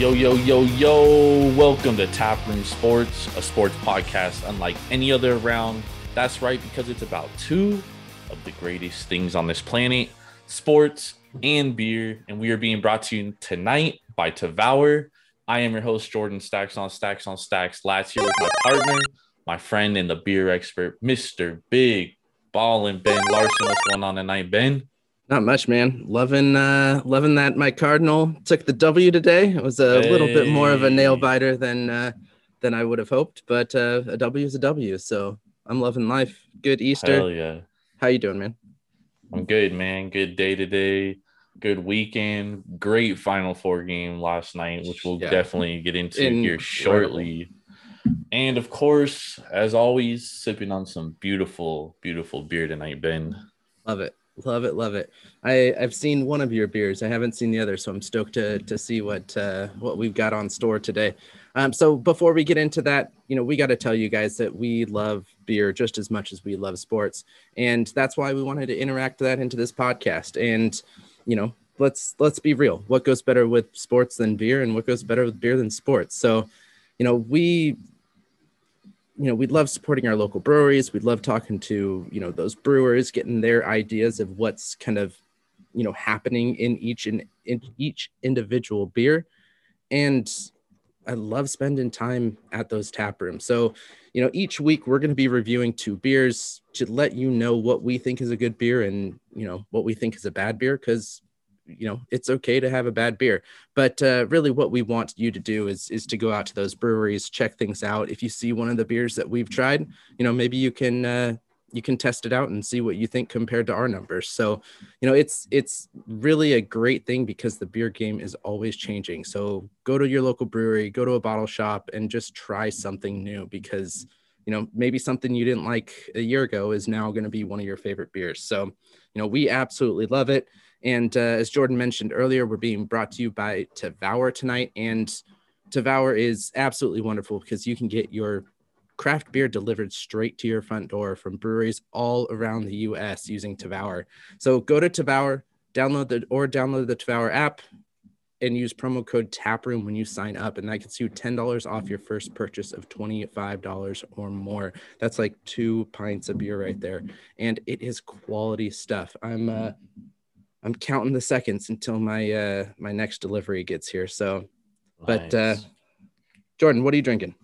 Yo, yo, yo, yo. Welcome to Taproom Sports, a sports podcast unlike any other around. That's right, because it's about two of the greatest things on this planet sports and beer. And we are being brought to you tonight by Tavour. I am your host, Jordan Stacks on Stacks on Stacks. Last year with my partner, my friend and the beer expert, Mr. Big Ballin' Ben Larson. What's going on tonight, Ben? Not much, man. Loving uh loving that my Cardinal took the W today. It was a hey. little bit more of a nail biter than uh than I would have hoped, but uh a W is a W. So I'm loving life. Good Easter. Hell yeah. How you doing, man? I'm good, man. Good day today. Good weekend. Great Final Four game last night, which we'll yeah. definitely get into Incredible. here shortly. And of course, as always, sipping on some beautiful, beautiful beer tonight, Ben. Love it. Love it, love it. I I've seen one of your beers. I haven't seen the other, so I'm stoked to to see what uh, what we've got on store today. Um, so before we get into that, you know, we got to tell you guys that we love beer just as much as we love sports, and that's why we wanted to interact that into this podcast. And you know, let's let's be real. What goes better with sports than beer, and what goes better with beer than sports? So, you know, we you know, we love supporting our local breweries. We love talking to, you know, those brewers, getting their ideas of what's kind of, you know, happening in each in, in each individual beer. And I love spending time at those tap rooms. So, you know, each week we're going to be reviewing two beers to let you know what we think is a good beer and, you know, what we think is a bad beer. Cause you know it's okay to have a bad beer. But uh, really what we want you to do is is to go out to those breweries check things out. If you see one of the beers that we've tried you know maybe you can uh, you can test it out and see what you think compared to our numbers. So you know it's it's really a great thing because the beer game is always changing. So go to your local brewery go to a bottle shop and just try something new because you know maybe something you didn't like a year ago is now going to be one of your favorite beers. So you know we absolutely love it and uh, as Jordan mentioned earlier, we're being brought to you by Tavour tonight. And Tavour is absolutely wonderful because you can get your craft beer delivered straight to your front door from breweries all around the US using Tavour. So go to Tavour, download the or download the Tavour app and use promo code TAPROOM when you sign up. And that gets you $10 off your first purchase of $25 or more. That's like two pints of beer right there. And it is quality stuff. I'm uh, I'm counting the seconds until my uh my next delivery gets here. So, nice. but uh Jordan, what are you drinking?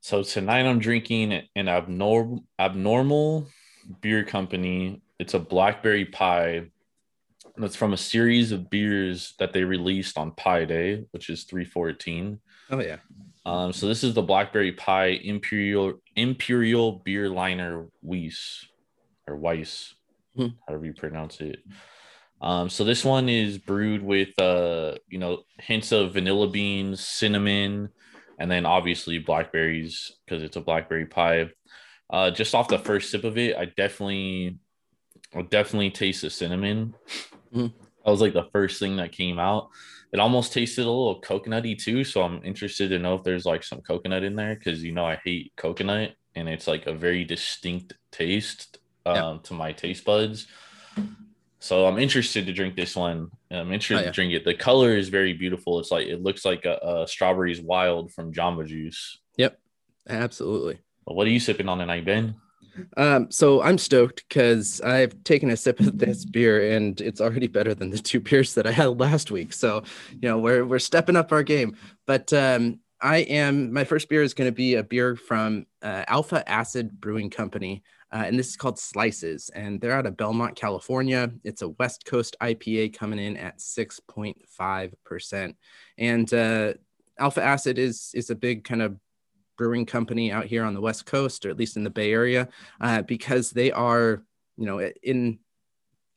So tonight I'm drinking an abnormal abnormal beer company. It's a blackberry pie. It's from a series of beers that they released on Pi Day, which is 314. Oh yeah. Um, so this is the blackberry pie imperial imperial Berliner Weiss or Weiss hmm. however you pronounce it. Um, so this one is brewed with uh, you know, hints of vanilla beans, cinnamon, and then obviously blackberries because it's a blackberry pie. Uh, just off the first sip of it, I definitely, I definitely taste the cinnamon. Mm. That was like the first thing that came out. It almost tasted a little coconutty too, so I'm interested to know if there's like some coconut in there because you know I hate coconut and it's like a very distinct taste um, yep. to my taste buds. So I'm interested to drink this one. I'm interested oh, yeah. to drink it. The color is very beautiful. It's like it looks like a, a strawberries wild from Jamba Juice. Yep, absolutely. What are you sipping on tonight, Ben? Um, so I'm stoked because I've taken a sip of this beer and it's already better than the two beers that I had last week. So, you know, we're we're stepping up our game. But um, I am my first beer is going to be a beer from uh, Alpha Acid Brewing Company. Uh, and this is called Slices, and they're out of Belmont, California. It's a West Coast IPA coming in at 6.5%. And uh, Alpha Acid is, is a big kind of brewing company out here on the West Coast, or at least in the Bay Area, uh, because they are, you know, in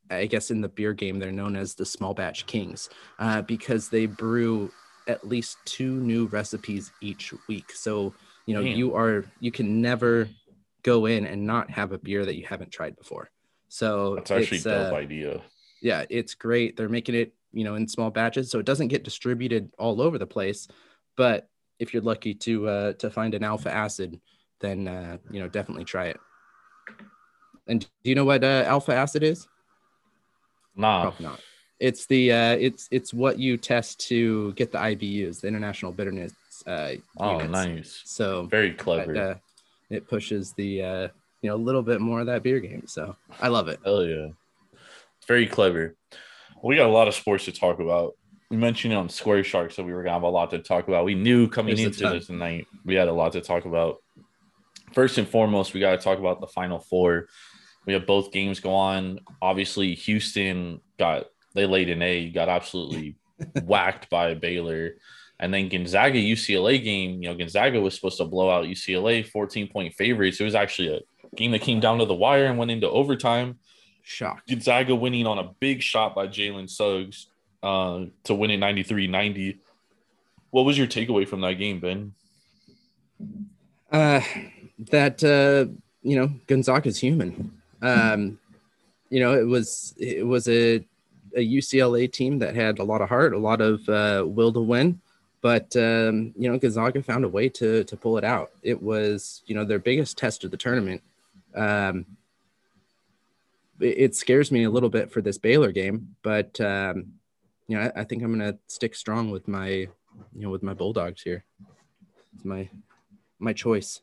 I guess in the beer game, they're known as the small batch kings uh, because they brew at least two new recipes each week. So, you know, Damn. you are, you can never go in and not have a beer that you haven't tried before. So that's actually a dope uh, idea. Yeah, it's great. They're making it, you know, in small batches, so it doesn't get distributed all over the place. But if you're lucky to uh, to find an alpha acid, then uh, you know definitely try it. And do you know what uh, alpha acid is? Nah. Probably not. It's the uh, it's it's what you test to get the IBUs, the international bitterness. Uh, oh, units. nice. So very clever. But, uh, it pushes the uh, you know a little bit more of that beer game. So I love it. Hell yeah, very clever. We got a lot of sports to talk about. We mentioned it on Square Shark, so we were gonna have a lot to talk about. We knew coming There's into this night we had a lot to talk about. First and foremost, we got to talk about the Final Four. We have both games go on. Obviously, Houston got they laid an A, got absolutely whacked by Baylor. And then Gonzaga UCLA game, you know, Gonzaga was supposed to blow out UCLA 14 point favorites. It was actually a game that came down to the wire and went into overtime. Shock. Gonzaga winning on a big shot by Jalen Suggs uh, to win it 93 90. What was your takeaway from that game, Ben? Uh, that, uh, you know, Gonzaga's human. Um, you know, it was, it was a, a UCLA team that had a lot of heart, a lot of uh, will to win but um, you know Gonzaga found a way to to pull it out. It was you know their biggest test of the tournament. Um, it, it, scares me a little bit for this Baylor game, but um, you know I, I think I'm gonna stick strong with my you know with my Bulldogs here. It's my my choice.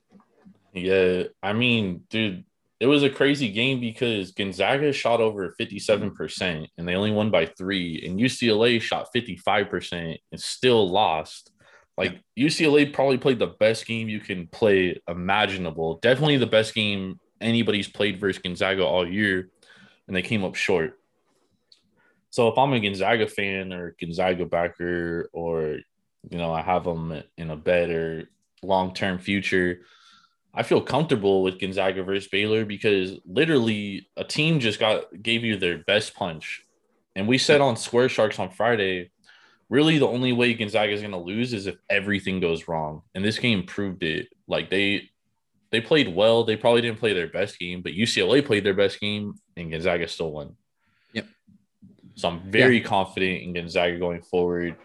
Yeah, I mean, dude, it was a crazy game because Gonzaga shot over 57% and they only won by three, and UCLA shot 55% and still lost. Like. UCLA probably played the best game you can play imaginable. Definitely the best game anybody's played versus Gonzaga all year, and they came up short. So if I'm a Gonzaga fan or Gonzaga backer, or you know, I have them in a better long term future, I feel comfortable with Gonzaga versus Baylor because literally a team just got gave you their best punch. And we said on Square Sharks on Friday, really the only way Gonzaga is going to lose is if everything goes wrong. And this game proved it. Like they they played well. They probably didn't play their best game, but UCLA played their best game and Gonzaga still won. So I'm very yeah. confident in Gonzaga going forward.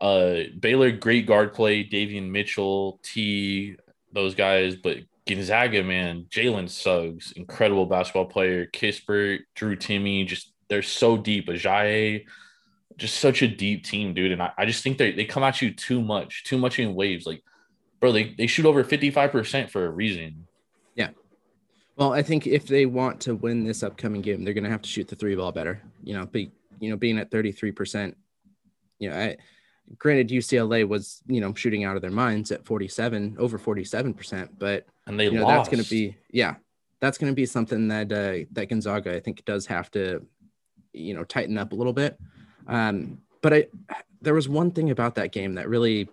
Uh Baylor, great guard play. Davion Mitchell, T, those guys, but Gonzaga, man, Jalen Suggs, incredible basketball player. Kispert, Drew Timme, just they're so deep. Ayayi, just such a deep team, dude. And I, I just think they they come at you too much, too much in waves. Like, bro, they, they shoot over 55% for a reason. Yeah. Well, I think if they want to win this upcoming game, they're gonna have to shoot the three ball better. You know, be you know, being at 33%, you know, I granted UCLA was, you know, shooting out of their minds at 47, over 47%, but and they you know, lost. that's going to be, yeah, that's going to be something that, uh, that Gonzaga, I think does have to, you know, tighten up a little bit. Um, but I, there was one thing about that game that really,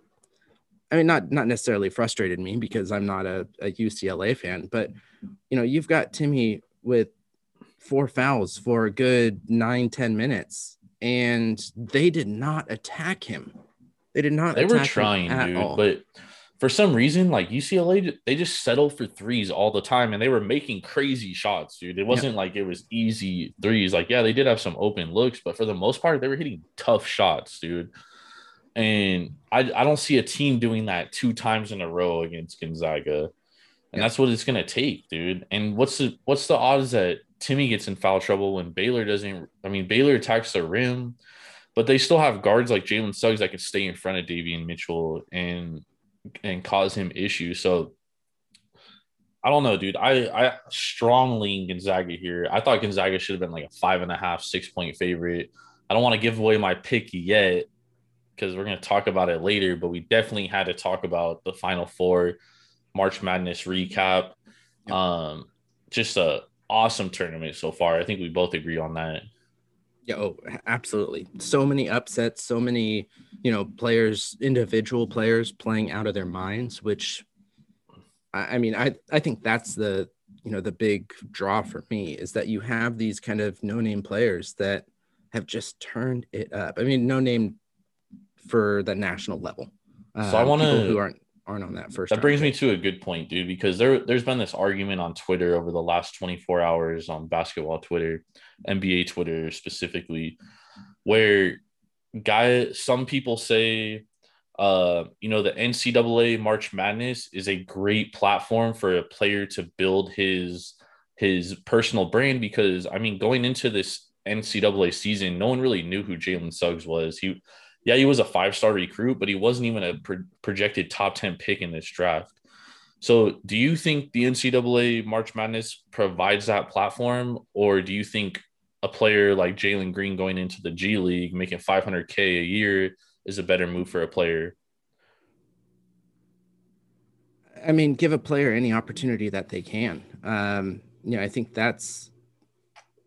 I mean, not, not necessarily frustrated me because I'm not a, a UCLA fan, but you know, you've got Timme with four fouls for a good nine ten minutes and they did not attack him. They did not. They were trying, dude, all. but for some reason, like UCLA, they just settled for threes all the time, and they were making crazy shots, dude. It wasn't yeah. like it was easy threes. Like, yeah, they did have some open looks, but for the most part, they were hitting tough shots, dude. And I, I don't see a team doing that two times in a row against Gonzaga, and yeah. that's what it's gonna take, dude. And what's the what's the odds that Timme gets in foul trouble when Baylor doesn't? I mean, Baylor attacks the rim but they still have guards like Jalen Suggs that can stay in front of Davion Mitchell and and cause him issues. So I don't know, dude. I I strongly lean Gonzaga here. I thought Gonzaga should have been like a five and a half, six point favorite. I don't want to give away my pick yet because we're going to talk about it later, but we definitely had to talk about the Final Four March Madness recap. Um, just a awesome tournament so far. I think we both agree on that. Yeah, oh, absolutely. So many upsets, so many, you know, players, individual players playing out of their minds, which I, I mean, I, I think that's the, you know, the big draw for me is that you have these kind of no name players that have just turned it up. I mean, no name for the national level. So I uh, want to who aren't aren't on that first. That brings me to a good point, dude, because there there's been this argument on Twitter over the last 24 hours on basketball Twitter, NBA Twitter specifically, where guy some people say uh you know the NCAA March Madness is a great platform for a player to build his his personal brand because I mean going into this NCAA season, no one really knew who Jalen Suggs was. He, yeah, he was a five star recruit, but he wasn't even a pro- projected top 10 pick in this draft. So, do you think the NCAA March Madness provides that platform, or do you think a player like Jalen Green going into the G League making 500K a year is a better move for a player? I mean, give a player any opportunity that they can. Um, you know, I think that's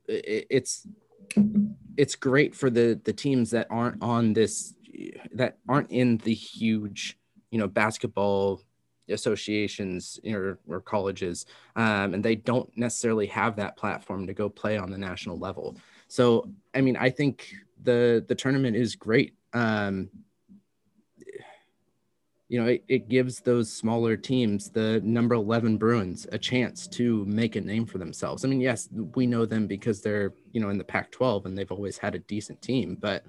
it, it's it's great for the the teams that aren't on this that aren't in the huge you know basketball associations or, or colleges um, and they don't necessarily have that platform to go play on the national level. So i mean i think the the tournament is great. Um, you know, it, it gives those smaller teams, the number 11 Bruins, a chance to make a name for themselves. I mean, yes, we know them because they're, you know, in the Pac 12 and they've always had a decent team, but,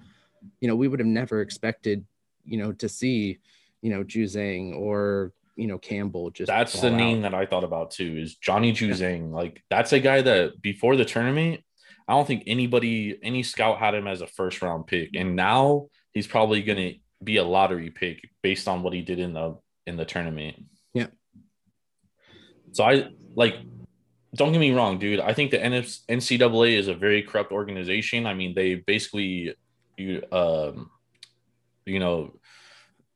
you know, we would have never expected, you know, to see, you know, Juzang or, you know, Campbell just. That's the name that I thought about too is Johnny Juzang. Yeah. Like, that's a guy that before the tournament, I don't think anybody, any scout had him as a first round pick. And now he's probably going to, be a lottery pick based on what he did in the in the tournament. Yeah. So I like don't get me wrong, dude. I think the NCAA is a very corrupt organization. I mean, they basically you um you know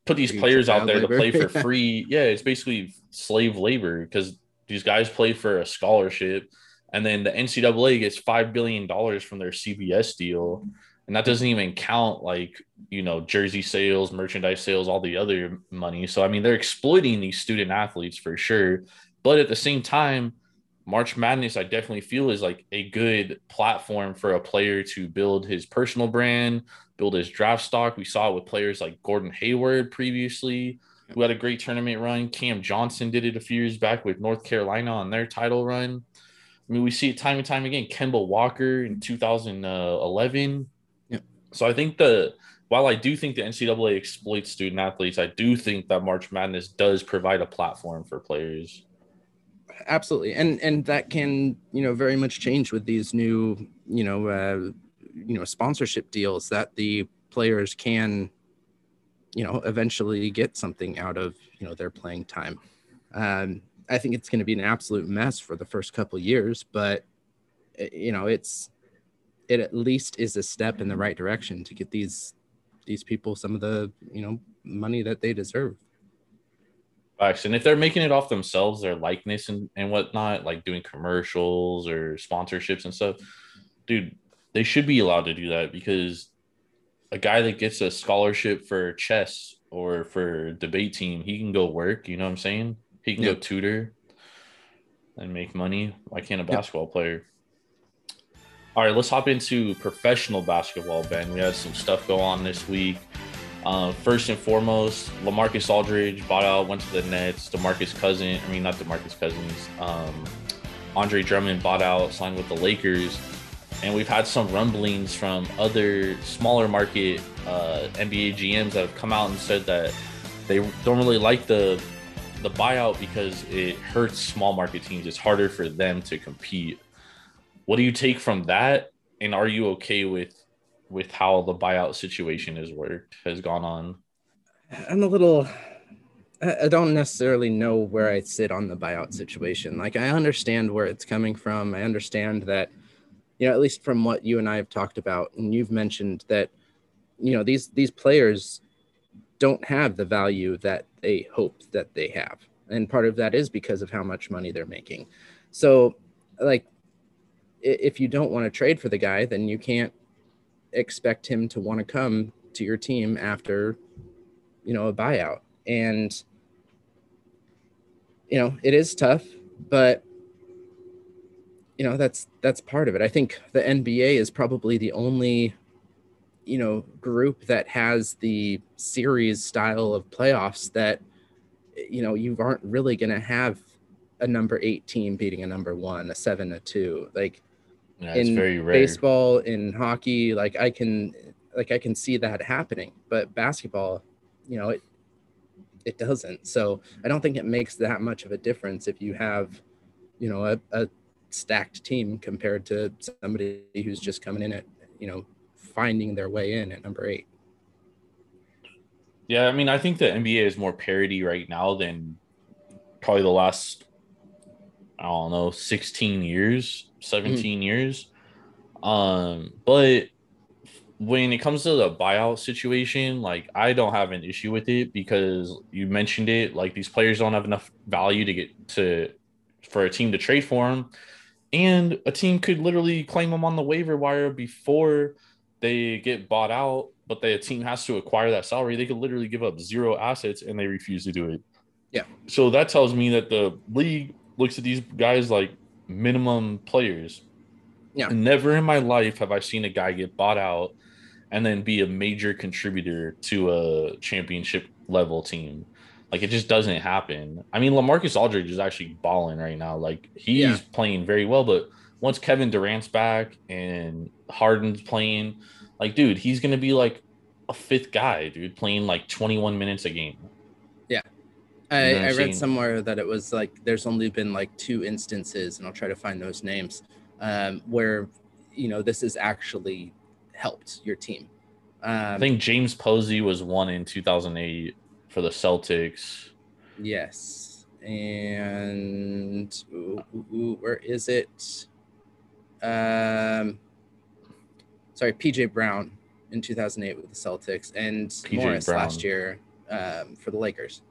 put these players out there labor. to play for free. yeah, it's basically slave labor because these guys play for a scholarship and then the NCAA gets 5 billion dollars from their CBS deal and that doesn't even count like you know jersey sales merchandise sales all the other money. So i mean they're exploiting these student athletes for sure. But at the same time march madness i definitely feel is like a good platform for a player to build his personal brand build his draft stock. We saw it with players like gordon hayward previously who had a great tournament run. Cam johnson did it a few years back with north carolina on their title run. I mean, we see it time and time again. Kemba Walker in 2011 so I think the while I do think the NCAA exploits student athletes, I do think that March Madness does provide a platform for players. Absolutely, and and that can you know very much change with these new you know uh, you know sponsorship deals that the players can you know eventually get something out of you know their playing time. Um, I think it's going to be an absolute mess for the first couple years, but you know it's it at least is a step in the right direction to get these these people some of the you know money that they deserve. Facts. And if they're making it off themselves, their likeness and, and whatnot, like doing commercials or sponsorships and stuff, dude, they should be allowed to do that because a guy that gets a scholarship for chess or for debate team, he can go work. You know what I'm saying? He can go tutor and make money. Why can't a basketball player? All right, let's hop into professional basketball, Ben. We had some stuff go on this week. Uh, first and foremost, LaMarcus Aldridge bought out, went to the Nets. DeMarcus Cousins, I mean, not DeMarcus Cousins. Um, Andre Drummond bought out, signed with the Lakers. And we've had some rumblings from other smaller market uh, NBA GMs that have come out and said that they don't really like the the buyout because it hurts small market teams. It's harder for them to compete what do you take from that? And are you okay with with how the buyout situation has worked has gone on? I'm a little I don't necessarily know where I sit on the buyout situation. Like I understand where it's coming from. I understand that, you know, at least from what you and I have talked about, and you've mentioned that, you know, these these players don't have the value that they hope that they have. And part of that is because of how much money they're making. So like if you don't want to trade for the guy, then you can't expect him to want to come to your team after, you know, a buyout. And, you know, it is tough, but you know, that's that's part of it. I think the NBA is probably the only, you know, group that has the series style of playoffs that, you know, you aren't really going to have a number eight team beating a number one, a seven, a two. Like yeah, in baseball, in hockey, like I can like I can see that happening. But basketball, you know, it it doesn't. So I don't think it makes that much of a difference if you have, you know, a, a stacked team compared to somebody who's just coming in at you know finding their way in at number eight. Yeah, I mean, I think the NBA is more parity right now than probably the last, I don't know, 16 years, 17 mm. years. Um, but when it comes to the buyout situation, like I don't have an issue with it because you mentioned it. Like these players don't have enough value to get to for a team to trade for them, and a team could literally claim them on the waiver wire before they get bought out. But the team has to acquire that salary. They could literally give up zero assets, and they refuse to do it. Yeah. So that tells me that the league looks at these guys like minimum players. Yeah. And never in my life have I seen a guy get bought out and then be a major contributor to a championship level team. Like it just doesn't happen. I mean, LaMarcus Aldridge is actually balling right now. Like he's yeah. playing very well, but once Kevin Durant's back and Harden's playing, like, dude, he's gonna be like a fifth guy, dude, playing like 21 minutes a game. I, I read somewhere that it was like there's only been like two instances, and I'll try to find those names, um, where you know this has actually helped your team. Um, I think James Posey was one in 2008 for the Celtics. Yes, and ooh, ooh, where is it? Um, sorry, PJ Brown in 2008 with the Celtics, and PJ Morris Brown. last year um, for the Lakers.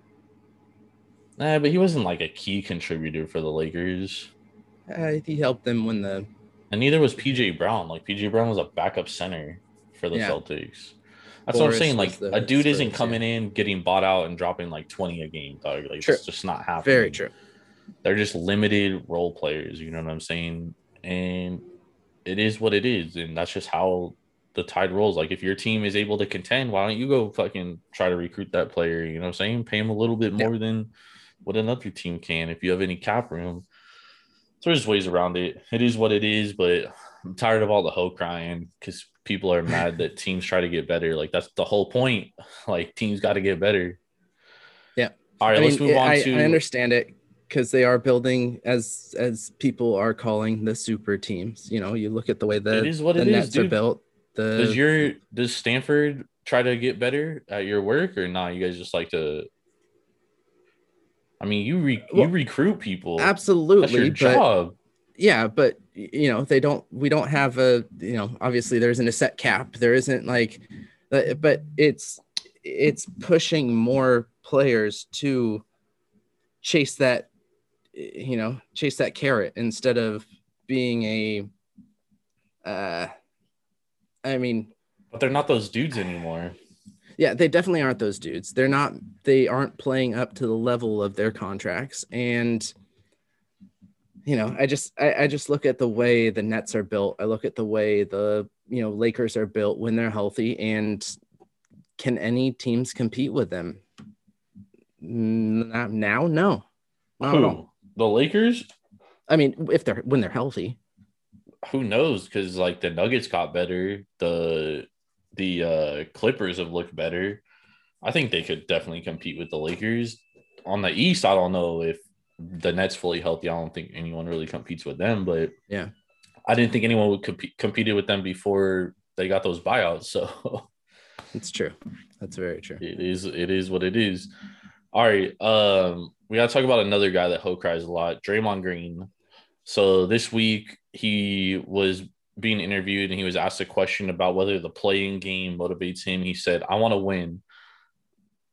Nah, but he wasn't like a key contributor for the Lakers. Uh, he helped them win the. And neither was PJ Brown. Like PJ Brown was a backup center for the yeah. Celtics. That's Boris what I'm saying. Like a dude is isn't coming in, getting bought out, and dropping like 20 a game, dog. Like true. it's just not happening. Very true. They're just limited role players. You know what I'm saying? And it is what it is, and that's just how the tide rolls. Like if your team is able to contend, why don't you go fucking try to recruit that player? You know what I'm saying? Pay him a little bit more yeah. than what another team can if you have any cap room. So there's ways around it. It is what it is, but I'm tired of all the hoe crying because people are mad that teams try to get better. Like that's the whole point. Like teams got to get better. Yeah. All right, I let's mean, move on I, to. I understand it because they are building as as people are calling the super teams. You know, you look at the way the, it is what the it nets is, are built. The does your does Stanford try to get better at your work or not? You guys just like to I mean, you re- well, you recruit people. Absolutely, That's your job. Yeah, but you know, they don't. We don't have a. You know, obviously there isn't a set cap. There isn't like, uh, but it's it's pushing more players to chase that. You know, chase that carrot instead of being a. Uh, I mean, but they're not those dudes anymore yeah, they definitely aren't those dudes. They're not. They aren't playing up to the level of their contracts, and you know, I just I, I just look at the way the Nets are built. I look at the way the you know Lakers are built when they're healthy, and can any teams compete with them? Not now, no. not Who? The Lakers? I mean, if they're when they're healthy. Who knows? Because like the Nuggets got better. The the uh, Clippers have looked better. I think they could definitely compete with the Lakers. On the East, I don't know if the Nets fully healthy. I don't think anyone really competes with them, but yeah, I didn't think anyone would compete competed with them before they got those buyouts. So it's true. That's very true. It is. It is what it is. All right. Um, we got to talk about another guy that Ho cries a lot, Draymond Green. So this week he was being interviewed and he was asked a question about whether the play in game motivates him. He said, I want to win.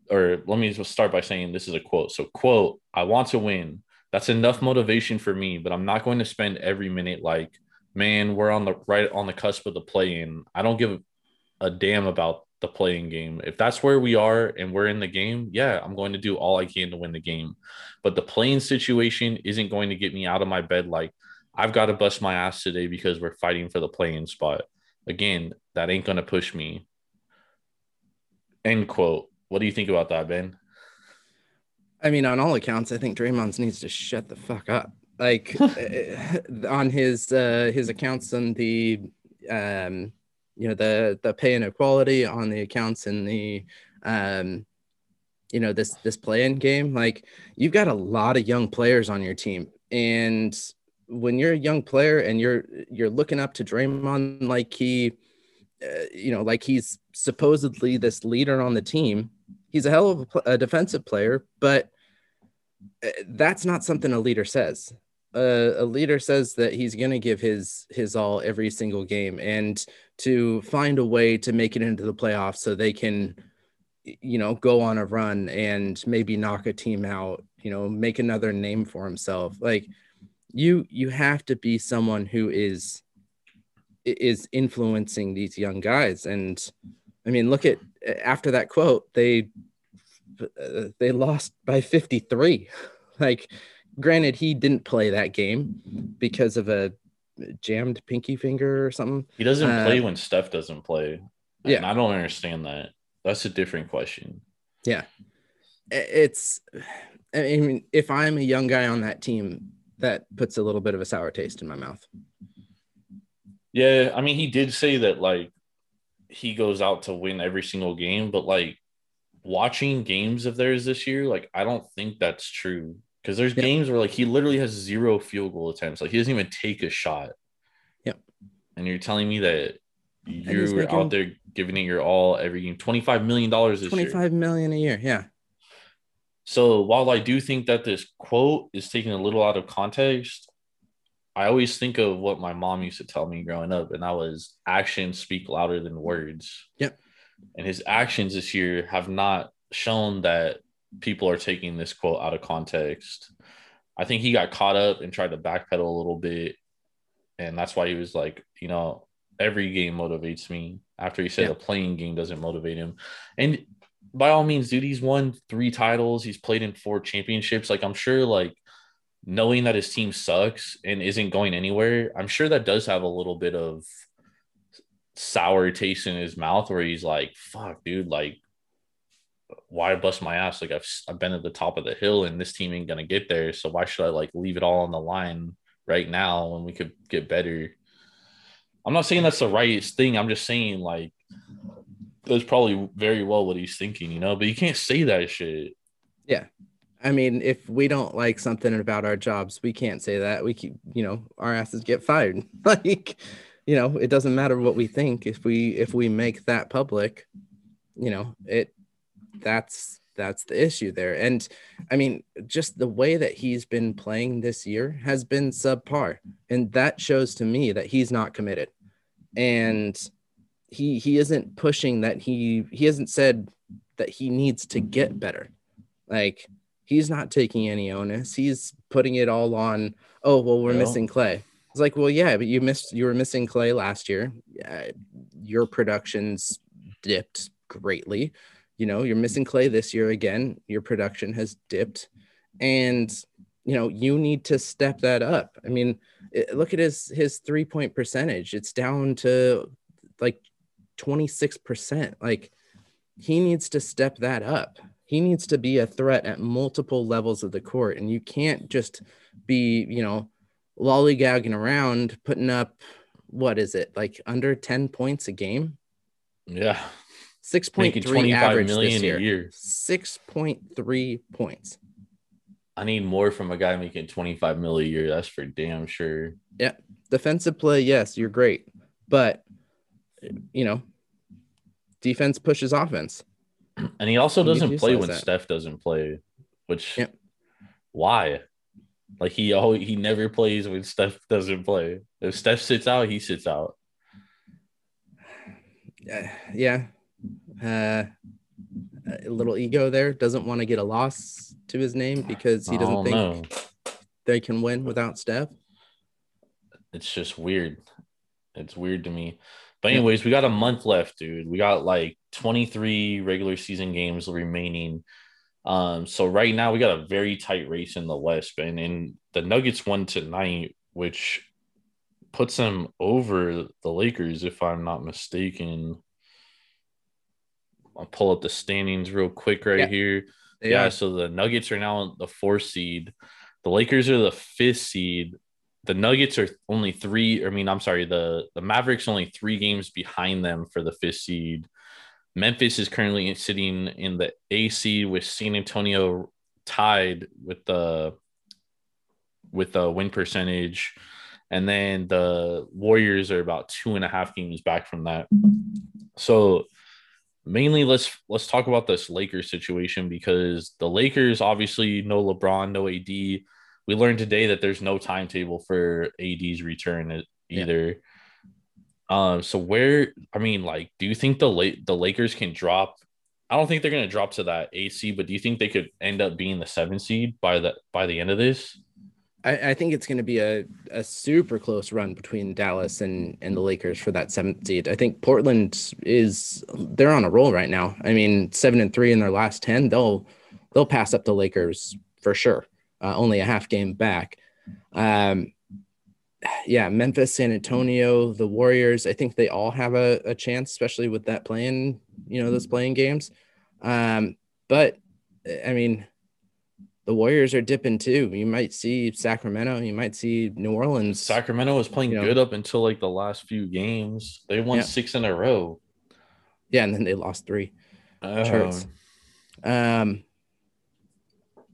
Or let me just start by saying this is a quote. So, quote, I want to win. That's enough motivation for me, but I'm not going to spend every minute like, man, we're on the right on the cusp of the play in. I don't give a damn about the play in game. If that's where we are and we're in the game, yeah, I'm going to do all I can to win the game. But the play in situation isn't going to get me out of my bed like, I've got to bust my ass today because we're fighting for the play in spot. Again, that ain't gonna push me. End quote. What do you think about that, Ben? I mean, on all accounts, I think Draymond needs to shut the fuck up. Like eh, on his uh, his accounts on the um, you know the the pay inequality on the accounts in the um, you know this this play in game. Like you've got a lot of young players on your team, and when you're a young player and you're you're looking up to Draymond like he, uh, you know, like he's supposedly this leader on the team. He's a hell of a, a defensive player, but uh, that's not something a leader says. Uh, a leader says that he's going to give his his all every single game and to find a way to make it into the playoffs so they can you know go on a run and maybe knock a team out you know make another name for himself like you you have to be someone who is is influencing these young guys. And i mean look at after that quote they uh, they lost by 53 like granted he didn't play that game because of a jammed pinky finger or something. He doesn't uh, play when steph doesn't play. Yeah. And i don't understand that. That's a different question. Yeah. It's i mean if i'm a young guy on that team that puts a little bit of a sour taste in my mouth. Yeah, I mean, he did say that like he goes out to win every single game, but like watching games of theirs this year, like I don't think that's true because there's games where like he literally has zero field goal attempts, like he doesn't even take a shot. Yep. And you're telling me that you're making... out there giving it your all every game, twenty five million dollars. Twenty five million a year, yeah. So while I do think that this quote is taken a little out of context, I always think of what my mom used to tell me growing up, and that was actions speak louder than words. Yep. And his actions this year have not shown that people are taking this quote out of context. I think he got caught up and tried to backpedal a little bit. And that's why he was like, you know, every game motivates me after he said yeah. the play in game doesn't motivate him. And by all means, dude, he's won three titles. He's played in four championships. Like, I'm sure, like, knowing that his team sucks and isn't going anywhere, I'm sure that does have a little bit of sour taste in his mouth where he's like, fuck, dude, like, why bust my ass? Like, I've, I've been at the top of the hill and this team ain't to get there. So why should I, like, leave it all on the line right now when we could get better? I'm not saying that's the right thing. I'm just saying, like, that's probably very well what he's thinking, you know, but you can't say that shit. Yeah. I mean, if we don't like something about our jobs, we can't say that. We keep, you know, our asses get fired. like, you know, it doesn't matter what we think. If we if we make that public, you know, it that's that's the issue there. And I mean, just the way that he's been playing this year has been subpar. And that shows to me that he's not committed. And he he isn't pushing that he he hasn't said that he needs to get better. Like he's not taking any onus. He's putting it all on oh well we're missing clay. It's like well yeah but you missed you were missing clay last year. Yeah, your productions dipped greatly. You know you're missing clay this year again. Your production has dipped. And you know you need to step that up. I mean it, look at his his three point percentage. It's down to like 26%. Like he needs to step that up. He needs to be a threat at multiple levels of the court. And you can't just be, you know, lollygagging around, putting up what is it, like under 10 points a game? Yeah. 6.3 average this year. year. 6.3 points. I need more from a guy making 25 mil a year. That's for damn sure. Yeah. Defensive play, yes, you're great. But you know, defense pushes offense. And he also doesn't play when that. Steph doesn't play, which yep. why? Like he always he never plays when Steph doesn't play. If Steph sits out, he sits out. Uh, yeah. Uh, a little ego there. Doesn't want to get a loss to his name because he doesn't think know. they can win without Steph. It's just weird. It's weird to me. But anyways, we got a month left, dude. We got like 23 regular season games remaining. Um, so right now we got a very tight race in the West, and, and the Nuggets won tonight, which puts them over the Lakers, if I'm not mistaken. I'll pull up the standings real quick right yeah. here. yeah, so the Nuggets are now the fourth seed. The Lakers are the fifth seed the Nuggets are only three. I mean, I'm sorry, the the Mavericks only three games behind them for the fifth seed. Memphis is currently sitting in the AC with San Antonio tied with the with the win percentage, and then the Warriors are about two and a half games back from that. So mainly let's let's talk about this Lakers situation because the Lakers obviously no LeBron, no AD. We learned today that there's no timetable for AD's return either. Yeah. Um, so where I mean, like, do you think the late the Lakers can drop? I don't think they're gonna drop to that eight seed, but do you think they could end up being the seven seed by the by the end of this? I, I think it's going to be a, a super close run between Dallas and, and the Lakers for that seventh seed. I think Portland is they're on a roll right now. I mean, seven and three in their last ten, they'll they'll pass up the Lakers for sure. Uh, only a half game back. Um, yeah, Memphis, San Antonio, the Warriors. I think they all have a, a chance, especially with that play in, you know, those play in games. Um, but I mean, the Warriors are dipping too. You might see Sacramento, you might see New Orleans. Sacramento was playing you know, good up until like the last few games. They won yeah. six in a row. Yeah, and then they lost three. Oh. Um.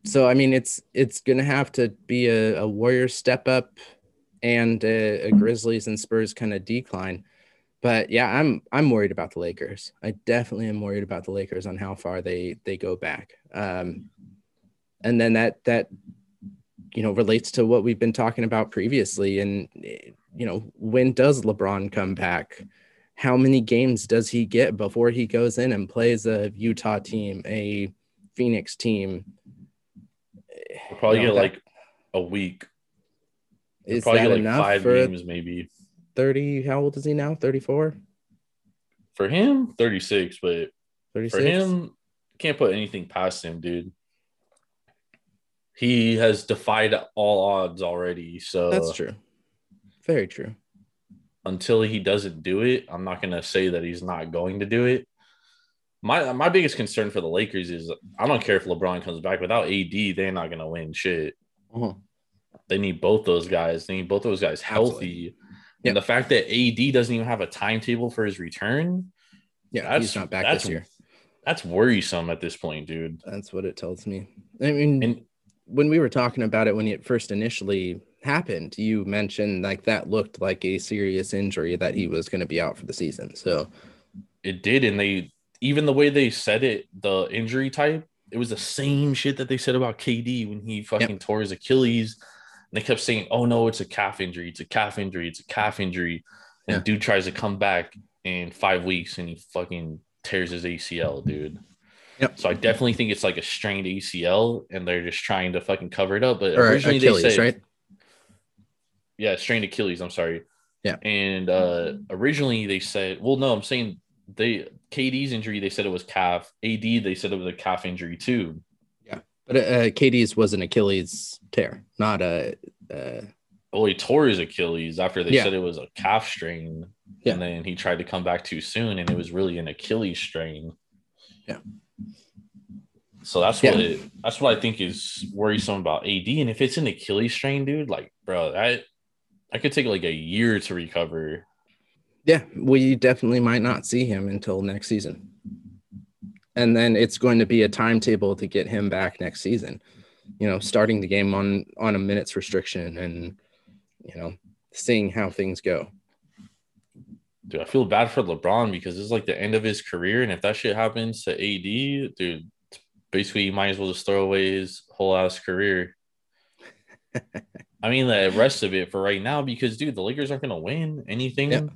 So I mean, it's it's gonna have to be a, a Warriors step up, and a, a Grizzlies and Spurs kind of decline. But yeah, I'm I'm worried about the Lakers. I definitely am worried about the Lakers on how far they they go back. Um, and then that that you know relates to what we've been talking about previously and you know when does lebron come back how many games does he get before he goes in and plays a utah team a phoenix team will probably you know, get like a week is probably that get like enough five for games maybe 30 how old is he now 34 for him 36 but 36? for him can't put anything past him dude he has defied all odds already. So that's true. Very true. Until he doesn't do it, I'm not gonna say that he's not going to do it. My my biggest concern for the Lakers is I don't care if LeBron comes back without AD, they're not gonna win shit. Uh-huh. They need both those guys. They need both those guys healthy. And the fact that AD doesn't even have a timetable for his return, yeah, he's not back this year. That's worrisome at this point, dude. That's what it tells me. I mean, and when we were talking about it when it first initially happened, you mentioned like that looked like a serious injury that he was going to be out for the season. So it did, and they even the way they said it, the injury type, it was the same shit that they said about KD when he fucking yep. tore his Achilles. And they kept saying, "Oh no, it's a calf injury. It's a calf injury. It's a calf injury." And yeah. dude tries to come back in five weeks, and he fucking tears his ACL, dude. Yep. So I definitely think it's like a strained ACL, and they're just trying to fucking cover it up. But or originally Achilles, they said, right? Yeah, strained Achilles. I'm sorry. Yeah. And uh originally they said, well, no, I'm saying they KD's injury. They said it was calf. AD. They said it was a calf injury too. Yeah, but uh, KD's was an Achilles tear, not a. Uh... Well, he tore his Achilles after they yeah. said it was a calf strain, yeah. and then he tried to come back too soon, and it was really an Achilles strain. Yeah. So that's yeah. what it, that's what I think is worrisome about AD. And if it's an Achilles strain, dude, like bro, I I could take like a year to recover. Yeah, we definitely might not see him until next season. And then it's going to be a timetable to get him back next season. You know, starting the game on on a minutes restriction and you know, seeing how things go. Dude, I feel bad for LeBron because it's like the end of his career. And if that shit happens to AD, dude, basically you might as well just throw away his whole ass career. I mean the rest of it for right now because dude, the Lakers aren't gonna win anything. Yep.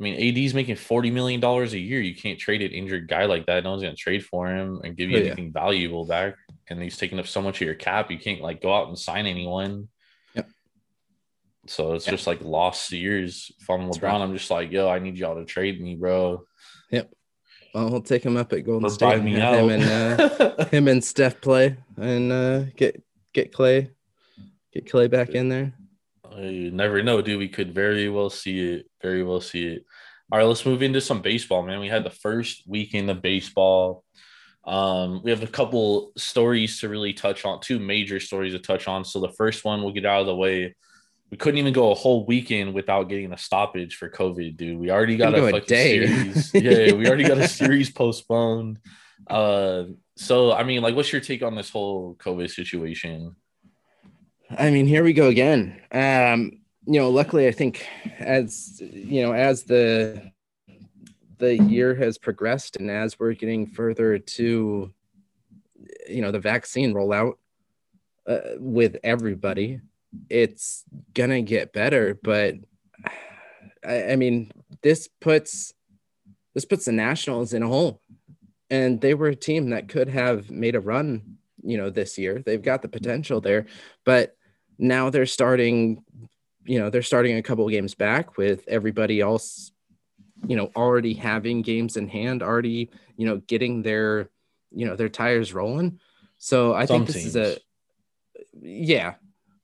I mean, AD's making forty million dollars a year. You can't trade an injured guy like that. No one's gonna trade for him and give you oh, anything yeah. valuable back. And he's taking up so much of your cap, you can't like go out and sign anyone. Yep. So it's yep. just like lost years. If I'm LeBron, right. I'm just like, yo, I need y'all to trade me, bro. Yep. Well, we'll take him up at Golden Let's State. Me out. Him and uh, him and Steph play and uh, get get Clay, get Clay back in there. You never know, dude. We could very well see it. Very well see it. All right, let's move into some baseball, man. We had the first weekend of baseball. Um, we have a couple stories to really touch on, two major stories to touch on. So the first one we'll get out of the way we couldn't even go a whole weekend without getting a stoppage for COVID, dude. We already got a, a series. yeah, we already got a series postponed. Uh, so I mean, like, what's your take on this whole COVID situation? I mean, here we go again. Um, you know, luckily, I think as you know, as the the year has progressed and as we're getting further to, you know, the vaccine rollout uh, with everybody, it's gonna get better. But I, I mean, this puts this puts the Nationals in a hole, and they were a team that could have made a run, you know, this year. They've got the potential there, but now they're starting you know they're starting a couple of games back with everybody else you know already having games in hand already you know getting their you know their tires rolling. So i Some think this teams. is a yeah.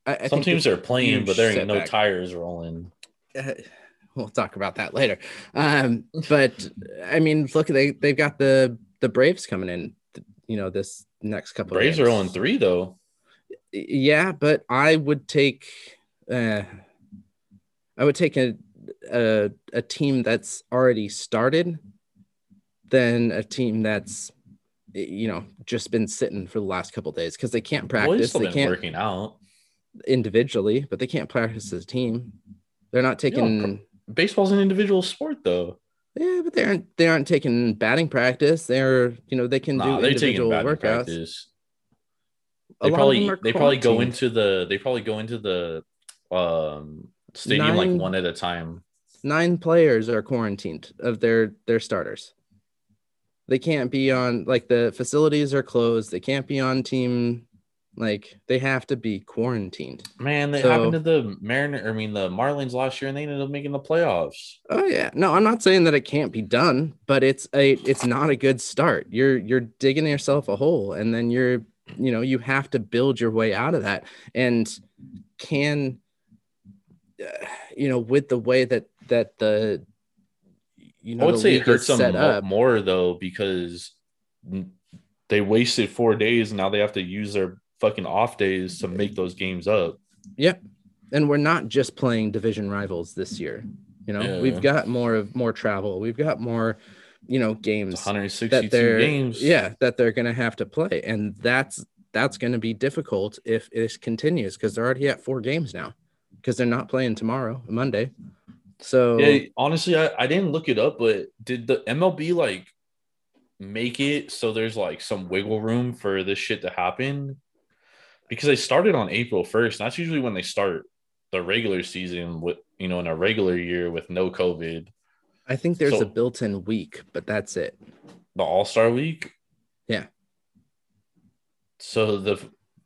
I, I Some teams are playing but there ain't no tires rolling. Uh, we'll talk about that later. Um but i mean look they they've got the the braves coming in you know this next couple braves are on three though. Yeah but i would take uh I would take a, a, a team that's already started than a team that's you know just been sitting for the last couple days because they can't practice. Well, they can't working out individually, but they can't practice as a team. They're not taking. You know, baseball's an individual sport, though. Yeah, but they aren't. They aren't taking batting practice. They're you know they can nah, do individual workouts. Practice. They probably they probably go into the they probably go into the um stadium nine, like one at a time. Nine players are quarantined of their their starters. They can't be on like the facilities are closed. They can't be on team. Like they have to be quarantined. Man, that so, happened to the Mariner. I mean, the Marlins last year, and they ended up making the playoffs. Oh yeah, no, I'm not saying that it can't be done, but it's a it's not a good start. You're you're digging yourself a hole, and then you're you know you have to build your way out of that. And can you know, with the way that that the you know, I would say it hurts them up, more though because they wasted four days and now they have to use their fucking off days to make those games up. Yep. And we're not just playing division rivals this year. You know, yeah. we've got more of more travel. We've got more, you know, games 162 that they're, games. Yeah, that they're gonna have to play. And that's that's gonna be difficult if it continues because they're already at four games now because they're not playing tomorrow, Monday. So yeah, honestly, I, I didn't look it up, but did the MLB like make it so there's like some wiggle room for this shit to happen? Because they started on April 1st. That's usually when they start the regular season with you know in a regular year with no COVID. I think there's so, a built-in week, but that's it. The All-Star week? Yeah. So the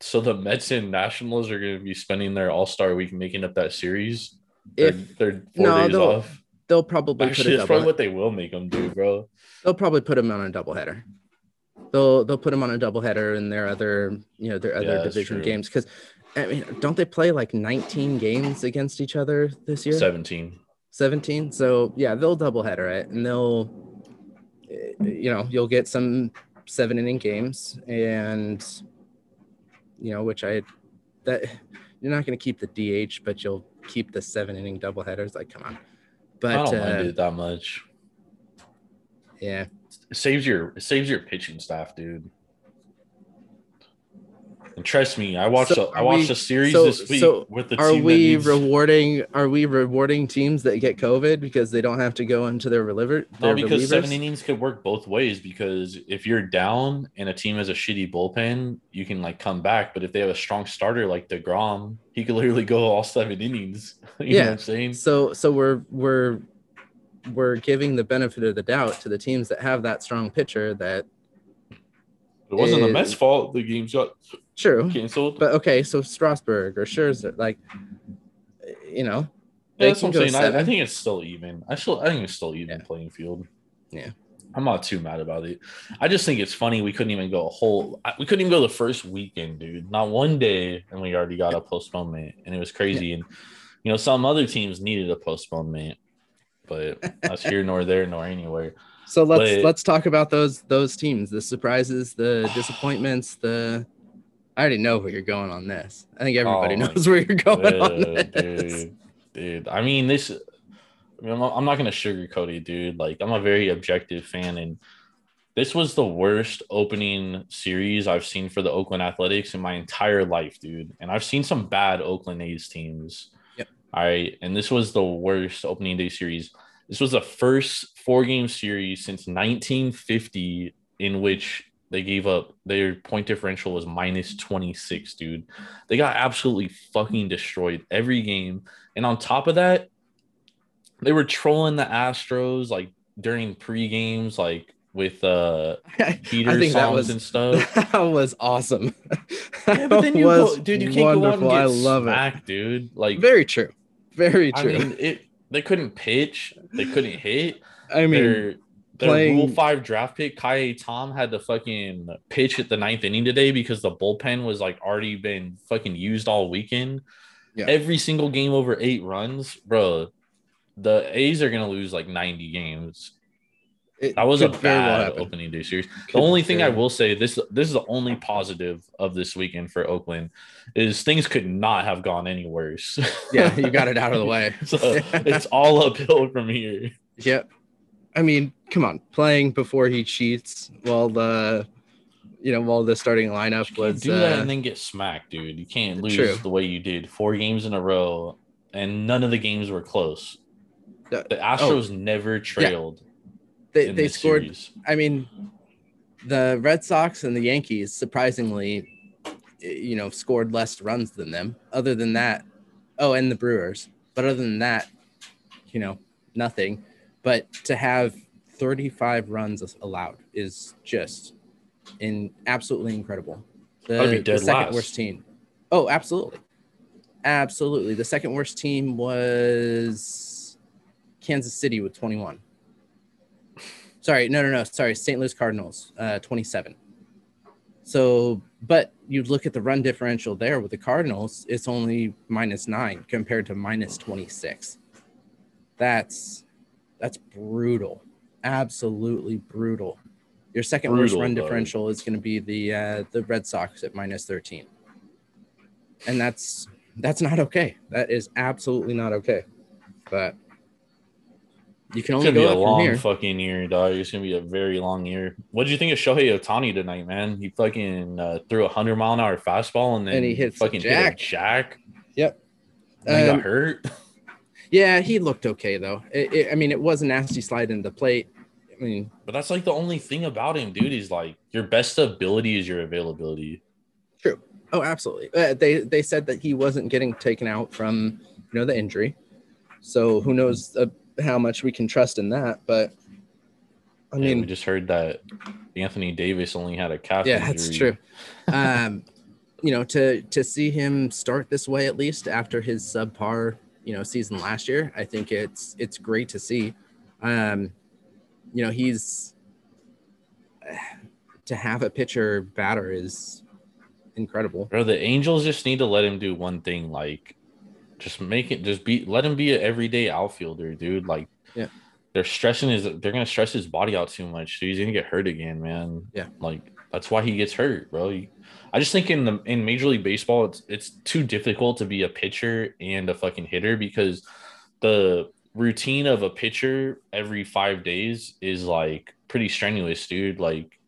so the Mets and Nationals are going to be spending their All Star week making up that series. If they're, they're no, they'll, off. They'll probably Actually, put a that's probably what they will make them do, bro. They'll probably put them on a doubleheader. They'll they'll put them on a doubleheader in their other you know their other yeah, division games because I mean don't they play like 19 games against each other this year? 17. 17. So yeah, they'll doubleheader it and they'll eh, you know you'll get some seven inning games and you know, which I that you're not going to keep the DH, but you'll keep the seven inning double headers. Like, come on. But I don't uh, mind it that much. Yeah, it saves your it saves your pitching staff, dude. And trust me, I watched so a, I watched we, a series so, this week so with the are we needs... rewarding are we rewarding teams that get COVID because they don't have to go into their reliever? No, because relievers? seven innings could work both ways. Because if you're down and a team has a shitty bullpen, you can like come back. But if they have a strong starter like Degrom, he could literally go all seven innings. you yeah. know what I'm saying? So so we're we're we're giving the benefit of the doubt to the teams that have that strong pitcher that it wasn't is, the Mets' fault. The games got True. Canceled. But okay, so Strasburg or Scherzer, like, you know, yeah, that's what I'm saying. I, I, think it's still even. I still, I think it's still even yeah. playing field. Yeah. I'm not too mad about it. I just think it's funny we couldn't even go a whole. We couldn't even go the first weekend, dude. Not one day, and we already got a postponement, and it was crazy. Yeah. And you know, some other teams needed a postponement, but that's here nor there nor anywhere. So let's but, let's talk about those those teams, the surprises, the disappointments, the I already know where you're going on this. I think everybody oh knows where you're going dude, on this. Dude, dude, I mean, this. I mean, I'm not, I'm not gonna sugarcoat it, dude. Like, I'm a very objective fan, and this was the worst opening series I've seen for the Oakland Athletics in my entire life, dude. And I've seen some bad Oakland A's teams. Yep. All right. And this was the worst opening day series. This was the first four game series since 1950 in which they gave up their point differential was minus 26, dude. They got absolutely fucking destroyed every game. And on top of that, they were trolling the Astros like during pre games, like with uh Peter songs that was, and stuff. That was awesome. Yeah, but then you go, dude, you can't wonderful. go out I and get love smacked, dude. Like Very true. Very I true. mean, it they couldn't pitch, they couldn't hit. I mean, their their playing- Rule Five draft pick, Ka'ai Tom, had to fucking pitch at the ninth inning today because the bullpen was like already been fucking used all weekend. Yeah. Every single game over eight runs, bro. The A's are gonna lose like ninety games. It That was a could very well bad opening day series. Could The only thing I will say this this is the only positive of this weekend for Oakland is things could not have gone any worse. Yeah, you got it out of the way. so it's all uphill from here. Yep. I mean, come on, playing before he cheats while the, you know, while the starting lineup was. do that uh, and then get smacked, dude. You can't lose True. the way you did four games in a row, and none of the games were close. The- The Astros never trailed. They they scored. series. I mean, the Red Sox and the Yankees surprisingly, you know, scored less runs than them. Other than that, oh, and the Brewers. But other than that, you know, nothing. But to have 35 runs allowed is just in absolutely incredible. The, the second last. worst team. Oh, absolutely. Absolutely. The second worst team was Kansas City with 21. Sorry, no, no, no. Sorry, St. Louis Cardinals, uh, 27. So, but you look at the run differential there with the Cardinals, it's only minus nine compared to minus 26. That's that's brutal, absolutely brutal. Your second worst run differential is going to be the uh, the Red Sox at minus 13, and that's that's not okay. That is absolutely not okay. But you can It's gonna be a long fucking year, dog. It's gonna be a very long year. What did you think of Shohei Ohtani tonight, man? He fucking uh, threw a hundred mile an hour fastball and then And he hits fucking jack. hit a jack. Yep. And he Um, got hurt. Yeah, he looked okay though. It, it- I mean, it was a nasty slide into the plate. I mean, But that's like the only thing about him, dude. Is like your best ability is your availability. true. Oh, absolutely. Uh, they they said that he wasn't getting taken out from you know the injury, so who knows uh, how much we can trust in that. But I mean, we just heard that Anthony Davis only had a calf. yeah, that's true. Um, you know, to to see him start this way at least after his subpar you know season last year, I think it's it's great to see. Um, you know, he's to have a pitcher batter is incredible. Bro, the Angels just need to let him do one thing, like just make it just be let him be an everyday outfielder, dude. Like Yeah. they're stressing his they're gonna stress his body out too much. So he's gonna get hurt again, man. Yeah. Like that's why he gets hurt, bro. You- I just think in the in Major League Baseball, it's it's too difficult to be a pitcher and a fucking hitter because the routine of a pitcher every five days is like pretty strenuous, dude. Like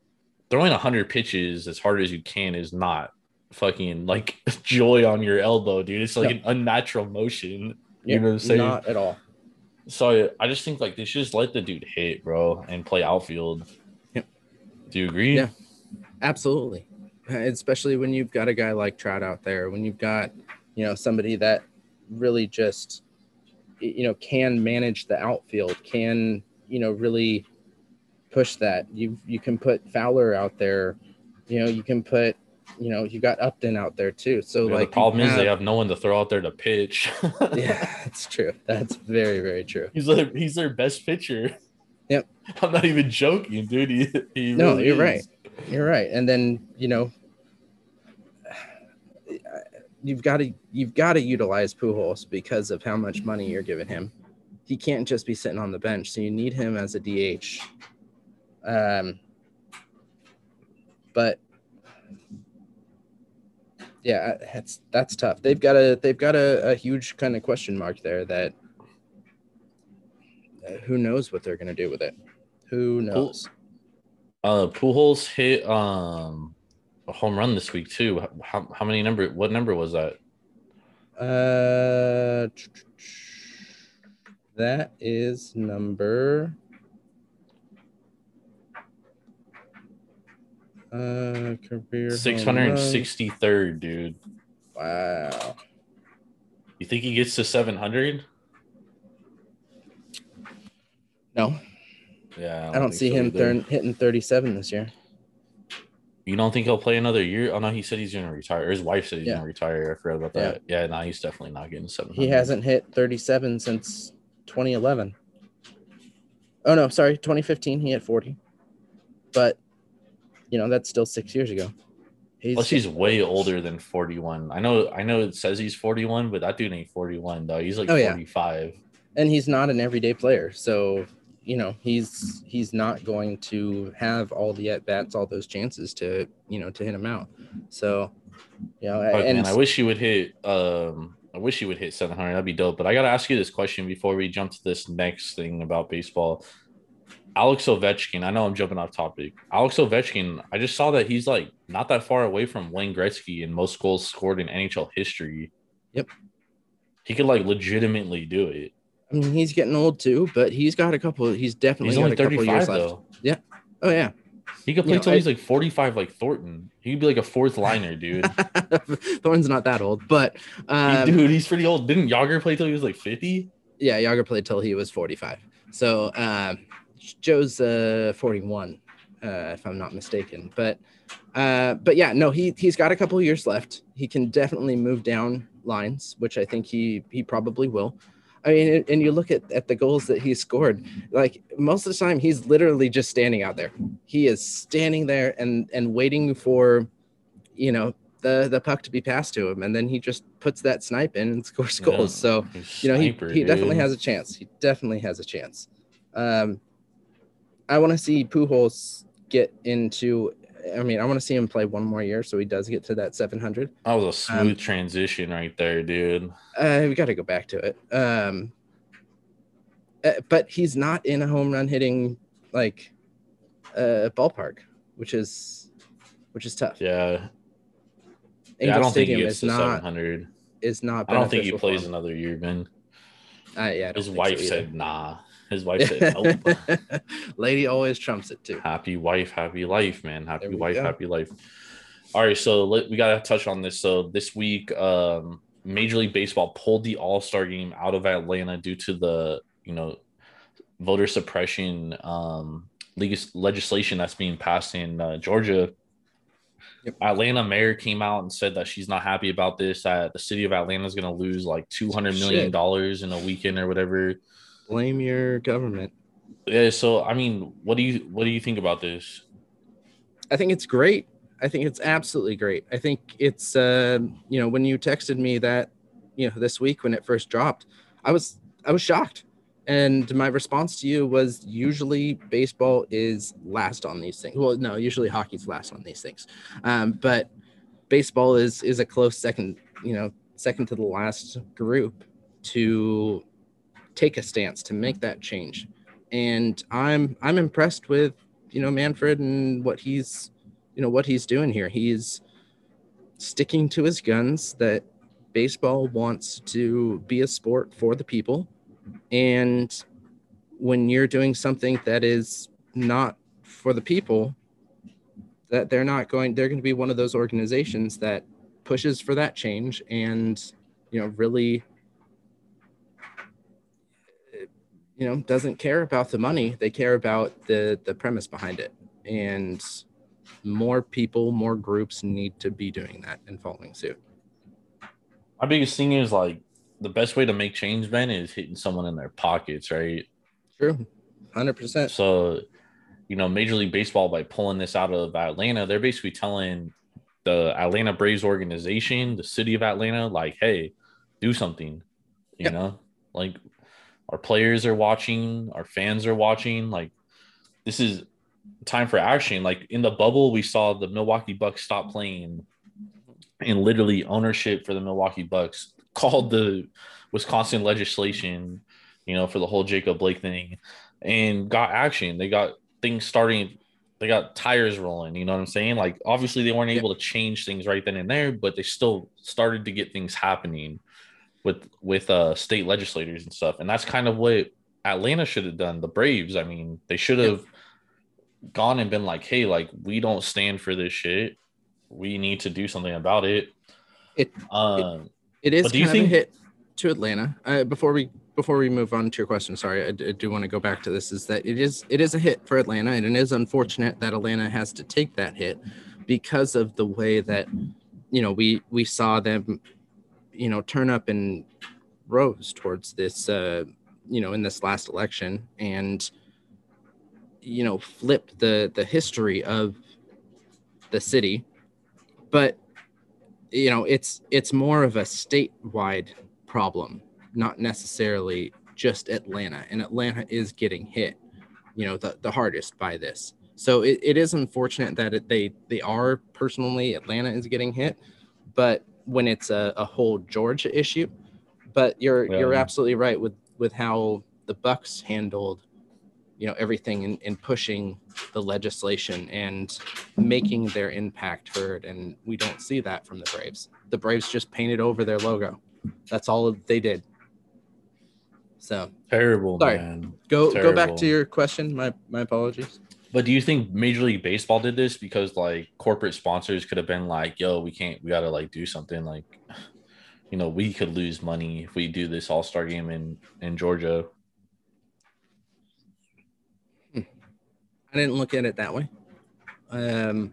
throwing hundred pitches as hard as you can is not fucking like joy on your elbow, dude. It's like No. an unnatural motion. Yeah, You know what I'm saying? Not at all. So I just think like they should just let the dude hit, bro, and play outfield. Yep. Do you agree? Yeah. Absolutely. Especially when you've got a guy like Trout out there, when you've got, you know, somebody that really just, you know, can manage the outfield, can, you know, really push that. You you can put Fowler out there, you know, you can put, you know, you got Upton out there too. So Yeah, like the problem you is they have no one to throw out there to pitch. yeah, that's true. That's very very true. he's their he's their best pitcher. Yep. I'm not even joking, dude. He, he No, really you're is. right. You're right. And then, you know, you've got to you've got to utilize Pujols because of how much money you're giving him. He can't just be sitting on the bench, so you need him as a DH. Um, but yeah, that's that's tough. They've got a they've got a, a huge kind of question mark there that uh, who knows what they're going to do with it. Who knows? Uh, Pujols hit um a home run this week too. How, how many number? What number was that? Uh, that is number. Uh, career six hundred and sixty third, dude. Wow. You think he gets to seven hundred? No. Yeah, I don't, I don't see so him th- hitting thirty seven this year. You don't think he'll play another year? Oh no, he said he's gonna retire. his wife said he's yeah. gonna retire. I forgot about that. Yeah, yeah no, he's definitely not getting seven. He hasn't hit 37 since 2011. Oh no, sorry, 2015 he hit 40. But you know that's still six years ago. He's, Plus, he's way older than 41. I know, I know it says he's 41, but that dude ain't 41 though. He's like oh, 45. Yeah. And he's not an everyday player, so you know he's he's not going to have all the at bats, all those chances to you know to hit him out. So, you know, and man, I wish he would hit. Um, I wish he would hit 700. That'd be dope. But I got to ask you this question before we jump to this next thing about baseball. Alex Ovechkin. I know I'm jumping off topic. Alex Ovechkin. I just saw that he's like not that far away from Wayne Gretzky in most goals scored in NHL history. Yep. He could like legitimately do it. I mean, he's getting old too, but he's got a couple. He's definitely he's couple years though. left. Yeah. Oh yeah. He could play you till he's like 45, like Thornton. He could be like a fourth liner, dude. Thornton's not that old, but um, dude, he's pretty old. Didn't Jagr play till he was like 50? Yeah, Jagr played till he was 45. So um, Joe's uh, 41, uh, if I'm not mistaken. But uh, but yeah, no, he he's got a couple years left. He can definitely move down lines, which I think he he probably will. I mean, and you look at, at the goals that he scored, like most of the time, he's literally just standing out there. He is standing there and and waiting for, you know, the the puck to be passed to him, and then he just puts that snipe in and scores goals. Yeah, so you know, he he definitely has a chance. He definitely has a chance. Um, I want to see Pujols get into I mean, I want to see him play one more year so he does get to that 700. That was a smooth um, transition right there, dude. Uh, we got to go back to it. Um, uh, but he's not in a home run hitting like uh, ballpark, which is which is tough. Yeah. yeah I don't Stadium think he gets to not, 700. Is not. I don't think he plays another year, man. Uh, yeah. His wife so said, "Nah." His wife said, "Nope." Lady always trumps it too. Happy wife, happy life, man. Happy wife, go. happy life. All right, so let, we gotta touch on this. So this week, um, Major League Baseball pulled the All Star game out of Atlanta due to the you know voter suppression um, legislation that's being passed in uh, Georgia. Yep. Atlanta mayor came out and said that she's not happy about this. That the city of Atlanta is going to lose like two hundred million dollars in a weekend or whatever blame your government. Yeah. So, I mean, what do you what do you think about this? I think it's great. I think it's absolutely great. I think it's uh, you know when you texted me that you know this week when it first dropped, I was I was shocked, and my response to you was usually baseball is last on these things. Well, no, usually hockey's last on these things, um, but baseball is is a close second. You know, second to the last group to take a stance to make that change. And I'm I'm impressed with you know Manfred and what he's you know what he's doing here. He's sticking to his guns that baseball wants to be a sport for the people and when you're doing something that is not for the people that they're not going they're going to be one of those organizations that pushes for that change and you know really you know doesn't care about the money they care about the the premise behind it. And more people more groups need to be doing that and following suit. My biggest thing is like the best way to make change man is hitting someone in their pockets right? True. 100% so you know major league baseball by pulling this out of atlanta they're basically telling the atlanta braves organization the city of atlanta like hey do something you yep. know? Like our players are watching, our fans are watching. Like this is time for action. Like in the bubble, we saw the Milwaukee Bucks stop playing, and literally ownership for the Milwaukee Bucks called the Wisconsin legislation, you know, for the whole Jacob Blake thing, and got action. They got things starting they got tires rolling. You know what I'm saying? Like obviously they weren't able to change things right then and there, but they still started to get things happening with with uh state legislators and stuff. And that's kind of what Atlanta should have done. The Braves, I mean, they should Yeah. have gone and been like, hey, like we don't stand for this shit. We need to do something about it. It- um It is do you kind of a think- hit to Atlanta. Uh, before we before we move on to your question, sorry, I do want to go back to this. Is that it is it is a hit for Atlanta, and it is unfortunate that Atlanta has to take that hit because of the way that you know we we saw them, you know, turn up in rows towards this, uh, you know, in this last election, and you know, flip the the history of the city, but you know it's it's more of a statewide problem not necessarily just atlanta. And atlanta is getting hit you know the, the hardest by this. So it, it is unfortunate that it, they they are personally atlanta is getting hit. But when it's a, a whole georgia issue but you're you're absolutely right with with how the bucks handled you know everything in, in pushing the legislation and making their impact heard and we don't see that from the braves. The braves just painted over their logo. That's all they did. So terrible, Sorry. man. go go back to your question. My my apologies But do you think Major League Baseball did this because like corporate sponsors could have been like, "Yo, we can't, we gotta like do something like, you know, we could lose money if we do this All Star game in in Georgia." i didn't look at it that way um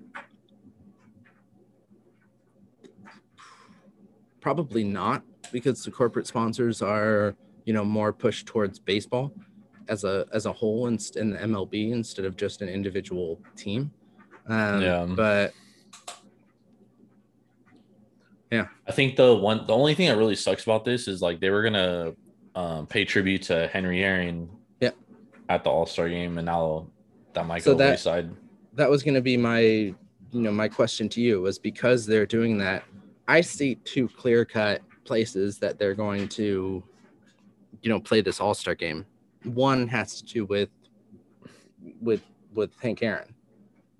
probably not because the corporate sponsors are you know more pushed towards baseball as a as a whole in, in the mlb instead of just an individual team um, Yeah. but yeah, I think the one, the only thing that really sucks about this is like they were gonna um, pay tribute to Henry Aaron, Yeah. at the All Star game, and now that might So go that- wayside. that was going to be my you know my question to you was because they're doing that i see two clear cut places that they're going to you know play this all-star game one has to do with with with hank aaron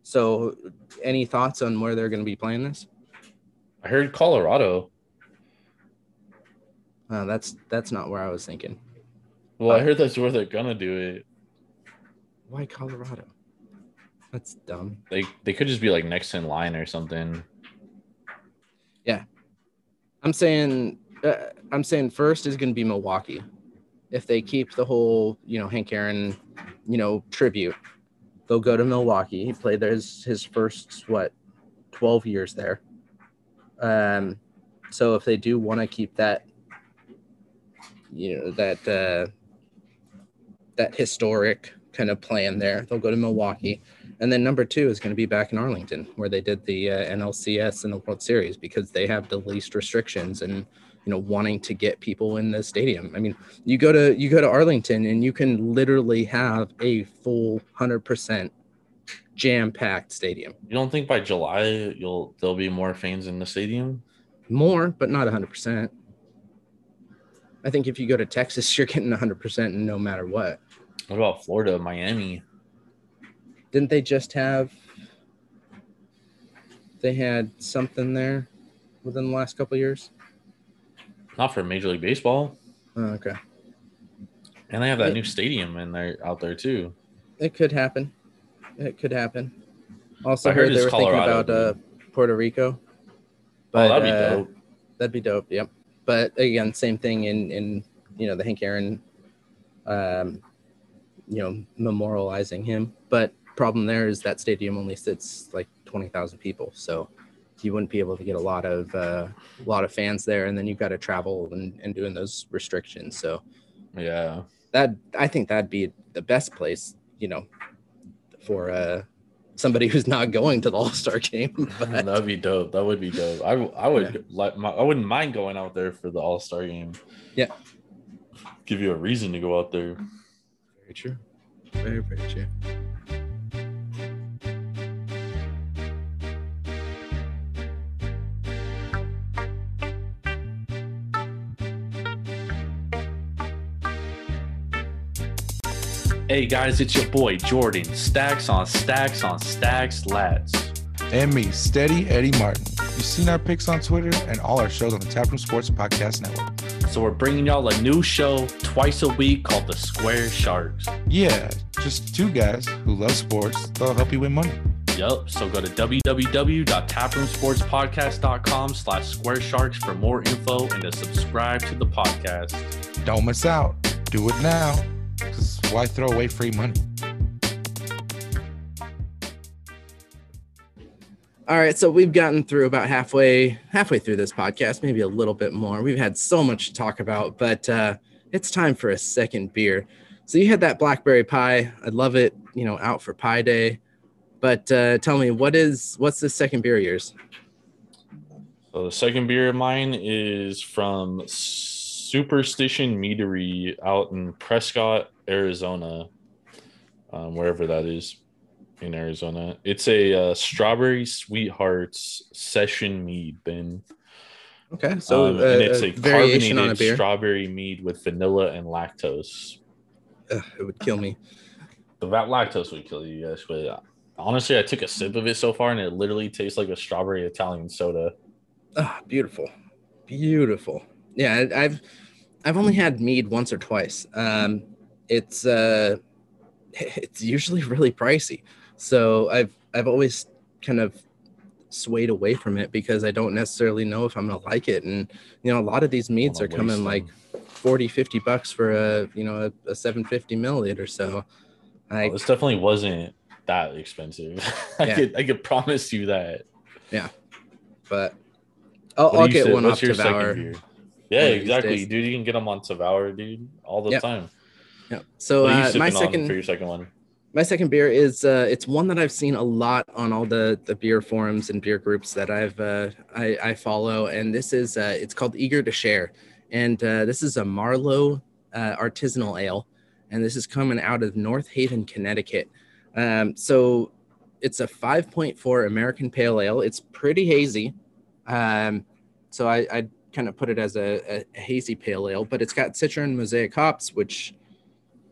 so any thoughts on where they're going to be playing this I heard Colorado. uh, that's that's not where i was thinking Well, I Uh, heard that's where they're gonna do it. why colorado that's dumb They they could just be like next in line or something. Yeah, I'm saying uh, I'm saying first is going to be Milwaukee. If they keep the whole, you know, Hank Aaron, you know, tribute, they'll go to Milwaukee. He played there his, his first what, 12 years there. Um, so if they do want to keep that, you know, that uh, that historic kind of plan there, they'll go to Milwaukee. And then number two is going to be back in Arlington, where they did the uh, NLCS and the World Series because they have the least restrictions and you know wanting to get people in the stadium. I mean, you go to you go to Arlington and you can literally have a full hundred percent jam packed stadium. You don't think by July you'll there'll be more fans in the stadium? More, but not hundred percent. I think if you go to Texas, you're getting hundred percent no matter what. What about Florida, Miami? Didn't they just have? They had something there within the last couple of years. Not for Major League Baseball. Oh, okay. And they have that Yeah. new stadium in there out there too. It could happen. It could happen. Also I heard heard, they were thinking about uh, Puerto Rico. oh, But, that'd be uh, dope. That'd be dope. Yep. But again, same thing in in you know the Hank Aaron, um, you know, memorializing him. But problem there is that stadium only sits like twenty thousand people, so you wouldn't be able to get a lot of uh, a lot of fans there, and then you've got to travel and, and doing those restrictions. So Yeah. that I think that'd be the best place, you know, for uh somebody who's not going to the All Star game. But That'd be dope. That would be dope. I I would like my I wouldn't mind going out there for the All Star game. Yeah. Give you a reason to go out there. very true, very very true. Hey guys, it's your boy Jordan. Stacks on stacks on stacks, lads. And me, Steady Eddie Martin. You've seen our pics on Twitter and all our shows on the Taproom Sports Podcast Network. So we're bringing y'all a new show twice a week called The Square Sharks. Yeah, just two guys who love sports. They'll help you win money. Yup. So go to www.taproomsportspodcast.com slash square sharks for more info and to subscribe to the podcast. Don't miss out. Do it now. Because why throw away free money? All right, so we've gotten through about halfway halfway through this podcast, maybe a little bit more. We've had so much to talk about, but uh, it's time for a second beer. So you had that blackberry pie. I love it. You know, out for Pie Day. But uh, tell me, what is what's the second beer of yours? So the second beer of mine is from Superstition Meadery out in Prescott, Arizona, um, wherever that is in Arizona. It's a uh, strawberry sweethearts session mead, Ben. Okay, so um, uh, and it's a variation on a beer. strawberry mead with vanilla and lactose. Ugh, it would kill me. The va- lactose would kill you guys, but uh, honestly, I took a sip of it so far, and it literally tastes like a strawberry Italian soda. Ah, beautiful, beautiful. Yeah, I've I've only had mead once or twice. Um, it's uh, it's usually really pricey, so I've I've always kind of swayed away from it because I don't necessarily know if I'm gonna like it. And you know, a lot of these meats are coming waste like them. 40, 50 bucks for a you know a, a 750 milliliter. So I Oh, this definitely wasn't that expensive. I Yeah. could I could promise you that. Yeah. But I'll, I'll get say- one off your second beer? Yeah, one of these exactly, dude. You can get them on Tavour, dude, all the Yep. time. Yeah. So What are you uh, my on second for your second one? my second beer is uh, it's one that I've seen a lot on all the the beer forums and beer groups that I've uh, I, I follow, and this is uh, it's called Eager to Share, and uh, this is a Marlowe uh, artisanal ale, and this is coming out of North Haven, Connecticut. Um, so it's a 5.4 American Pale Ale. It's pretty hazy, um, so I I kind of put it as a, a hazy pale ale, but it's got Citron Mosaic hops, which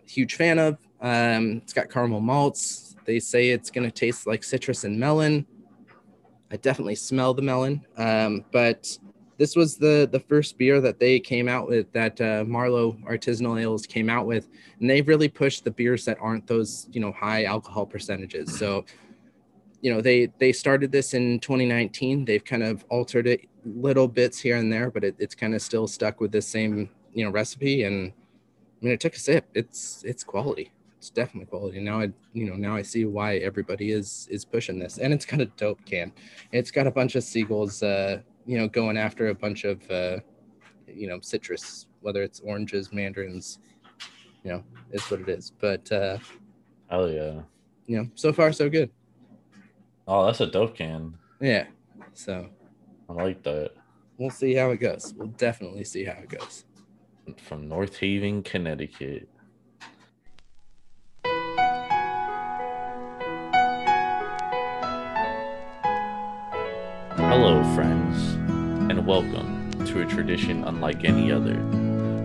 huge fan of. Um, it's got caramel malts. They say it's going to taste like citrus and melon. I definitely smell the melon. Um, but this was the the first beer that they came out with that uh, Marlowe Artisanal Ales came out with, and they've really pushed the beers that aren't those you know high alcohol percentages. So, you know they they started this in 2019. They've kind of altered it little bits here and there, but it, it's kind of still stuck with the same you know recipe. And I mean, I took a sip. It's it's quality it's definitely quality. Now I, you know, now I see why everybody is is pushing this, and it's got a dope can. It's got a bunch of seagulls, uh, you know, going after a bunch of, uh, you know, citrus, whether it's oranges, mandarins, you know, it's what it is. But uh, Hell yeah! you know, so far so good. Oh, that's a dope can. Yeah. So I like that. we'll see how it goes. We'll definitely see how it goes. From North Haven, Connecticut. Hello, friends, and welcome to a tradition unlike any other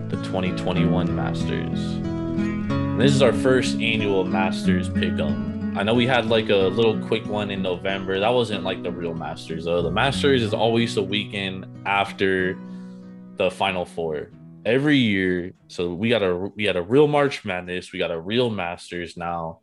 the 2021 Masters. This is our first annual Masters Pick'em. I know we had like a little quick one in November. That wasn't like the real Masters, though. The Masters is always the weekend after the Final Four every year. So we got a we had a real March Madness, we got a real Masters now,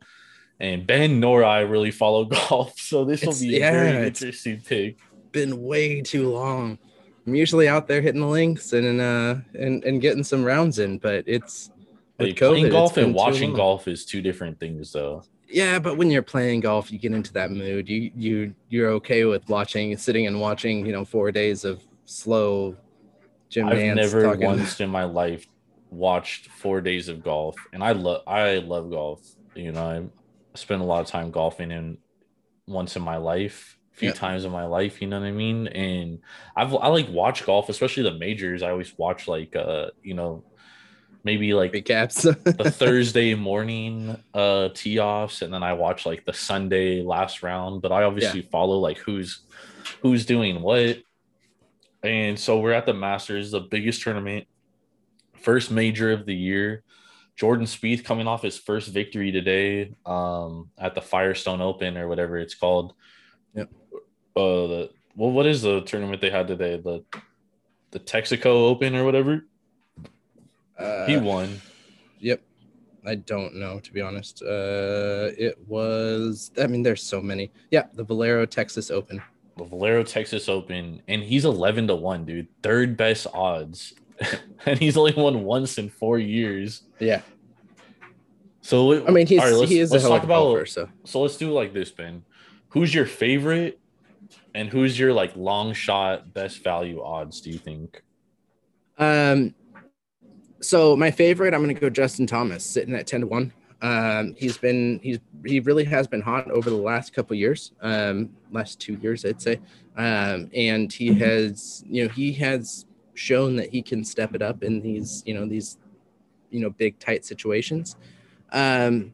and Ben nor I really follow golf, so this will be a yeah, very interesting pick. Been way too long. I'm usually out there hitting the links and uh and and getting some rounds in, but it's with Like, playing golf and watching golf is two different things, though. Yeah, but when you're playing golf, you get into that mood. You you you're okay with watching, sitting and watching, you know, four days of slow Jim I've Nantz never talking. once in my life watched four days of golf, and I love I love golf. You know, I spend a lot of time golfing, and once in my life, a few Yeah. times in my life, you know what I mean. And I've I like watch golf, especially the majors. I always watch like uh you know maybe like Big caps. the Thursday morning uh tee offs and then I watch like the Sunday last round, but I obviously follow like who's who's doing what. And so we're at the Masters, the biggest tournament, first major of the year. Jordan Spieth coming off his first victory today um, at the Firestone Open or whatever it's called. Yep. Uh, the, well, what is the tournament they had today? The the Texaco Open or whatever. Uh, he won. Yep. I don't know to be honest. Uh, it was. I mean, there's so many. Yeah, the Valero Texas Open. The Valero Texas Open, and he's eleven to one, dude. Third best odds, and he's only won once in four years. Yeah. So I mean, he's right, he is a hell of a golfer. So so let's do like this, Ben. Who's your favorite, and who's your like long shot best value odds? Do you think? Um, so my favorite, I'm going to go Justin Thomas, sitting at ten to one. Um, he's been he's he really has been hot over the last couple years, um, last two years I'd say, um, and he has you know he has shown that he can step it up in these you know these you know big tight situations. Um,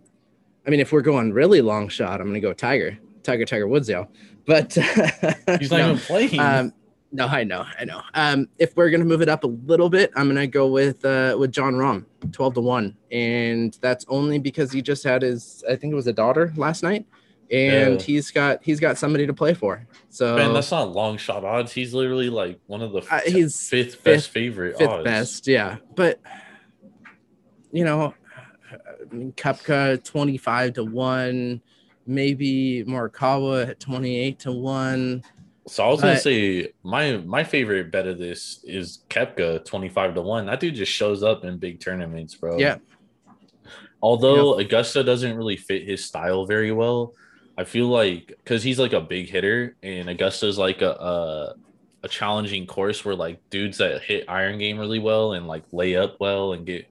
I mean, if we're going really long shot, I'm going to go Tiger, Tiger, Tiger Woods, y'all. But he's not no, even playing. Um, no, I know, I know. Um, if we're gonna move it up a little bit, I'm gonna go with uh, with Jon Rahm, twelve to one, and that's only because he just had his, I think it was a daughter last night, and yeah. he's got he's got somebody to play for. So man, that's not long shot odds. He's literally like one of the uh, he's fifth, fifth best favorite fifth odds. best, yeah. But you know, I mean, Koepka twenty five to one, maybe Morikawa at twenty eight to one. So I was gonna say my my favorite bet of this is Koepka twenty five to one. That dude just shows up in big tournaments, bro. Yeah. Although yep. Augusta doesn't really fit his style very well, I feel like because he's like a big hitter and Augusta's like a, a a challenging course where like dudes that hit iron game really well and like lay up well and get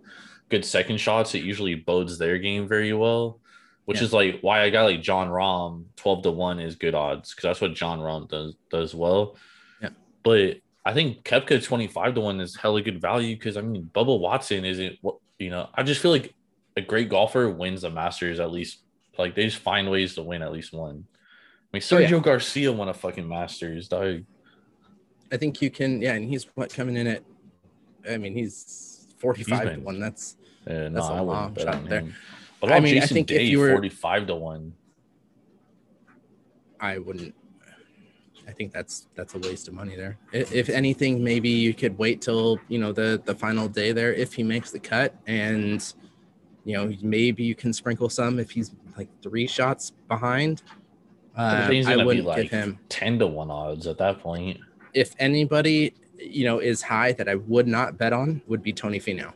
good second shots, it usually bodes their game very well which yeah. is like why I got like Jon Rahm 12 to 1 is good odds because that's what Jon Rahm does does well. Yeah. But I think Koepka 25 to 1 is hella good value because I mean Bubba Watson isn't what you know, I just feel like a great golfer wins the Masters at least like they just find ways to win at least one. I mean Sergio oh, yeah. Garcia won a fucking Masters, dog. I think you can yeah, and he's what coming in at I mean he's 45 he's been, to 1. That's yeah, that's no, a long shot there. Him. What about I mean, Jason I think Day, if you were 45 to 1? I wouldn't. I think that's that's a waste of money there. If anything, maybe you could wait till you know the the final day there if he makes the cut, and you know maybe you can sprinkle some if he's like three shots behind. Uh, I wouldn't like give him ten to one odds at that point. If anybody you know is high that I would not bet on would be Tony Finau.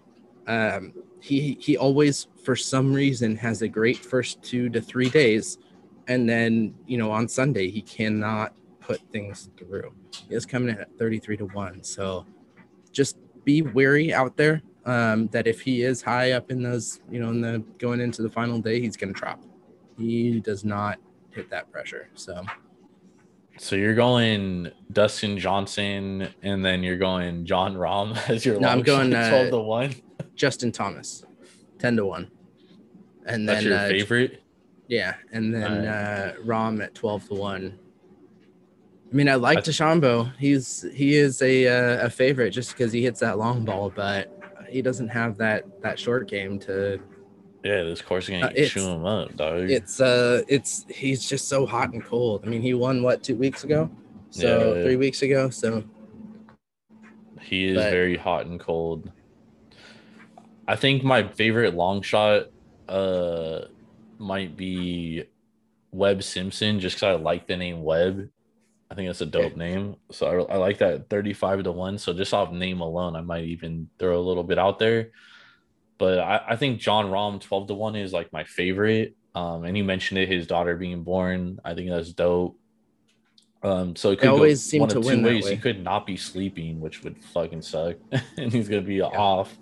Um, he he always for some reason has a great first two to three days and then you know on sunday he cannot put things through he is coming in at 33 to 1 so just be wary out there um, that if he is high up in those you know in the going into the final day he's going to drop he does not hit that pressure so so you're going Dustin Johnson, and then you're going Jon Rahm as your. No, I'm going uh, twelve to one. Justin Thomas, ten to one, and That's then your uh, favorite. Yeah, and then uh, Rahm at twelve to one. I mean, I like I, DeChambeau. He's he is a uh, a favorite just because he hits that long ball, but he doesn't have that that short game to. Yeah, this course game uh, chew him up, dog. It's uh, it's he's just so hot and cold. I mean, he won what two weeks ago, so yeah. three weeks ago. So he is but, very hot and cold. I think my favorite long shot uh might be Webb Simpson just because I like the name Webb. I think that's a dope name. So I, I, like that 35 to 1. So just off name alone, I might even throw a little bit out there. But I, I think Jon Rahm 12 to 1 is like my favorite. Um, and you mentioned it, his daughter being born. I think that's dope. Um, so it could always seem to win ways. He could not be sleeping, which would fucking suck, and he's gonna be yeah. off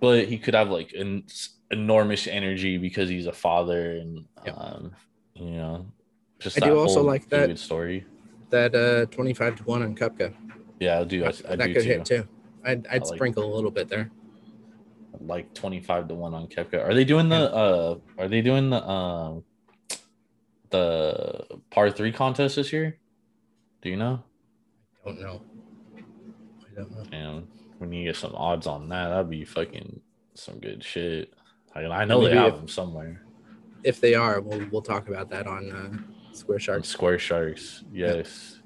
but he could have like an enormous energy because he's a father and yep. um, you know just I do also like that story that uh 25 to 1 on Koepka. Yeah, I do. I, I that do could too. hit too. I'd, I'd like, sprinkle a little bit there. Like 25 to 1 on Koepka. Are they doing the yeah. uh are they doing the um the par 3 contest this year? Do you know? I don't know. I don't know. Damn when you get some odds on that, that'd be fucking some good shit. I, I know Maybe they have if- them somewhere. If they are, we'll we'll talk about that on uh, Square Sharks. Square Sharks. Yes.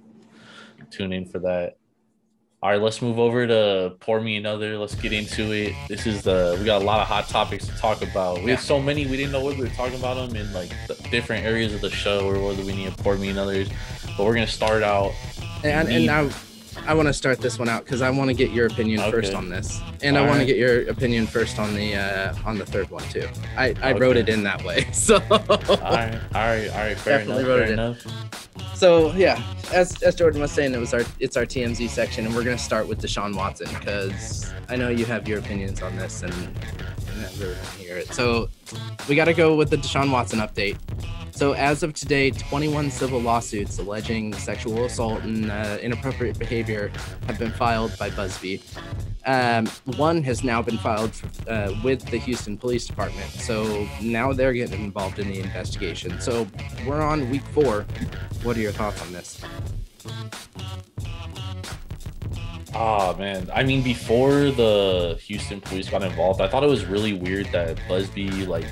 Tune in for that. All right, let's move over to Pour Me Another. Let's get into it. This is the we got a lot of hot topics to talk about. We had so many we didn't know what we were talking about them in like the different areas of the show or whether we need to Pour Me Another's. But we're gonna start out. And, and I, I want to start this one out because I want to get your opinion first on this, and I All want to get your opinion first on the uh, on the third one too. I, I wrote it in that way, so All right, all right, all right. Fair Definitely enough. wrote Fair it in. enough. so yeah. As as Jordan was saying, it was our it's our TMZ section, and we're gonna start with Deshaun Watson because I know you have your opinions on this, and, and I to hear it. So we got to go with the Deshaun Watson update. So as of today, 21 civil lawsuits alleging sexual assault and uh, inappropriate behavior have been filed by Buzbee. Um, one has now been filed uh, with the Houston Police Department, so now they're getting involved in the investigation. So we're on week four. What are your thoughts on this? Oh man, I mean, before the Houston police got involved, I thought it was really weird that Buzbee, like,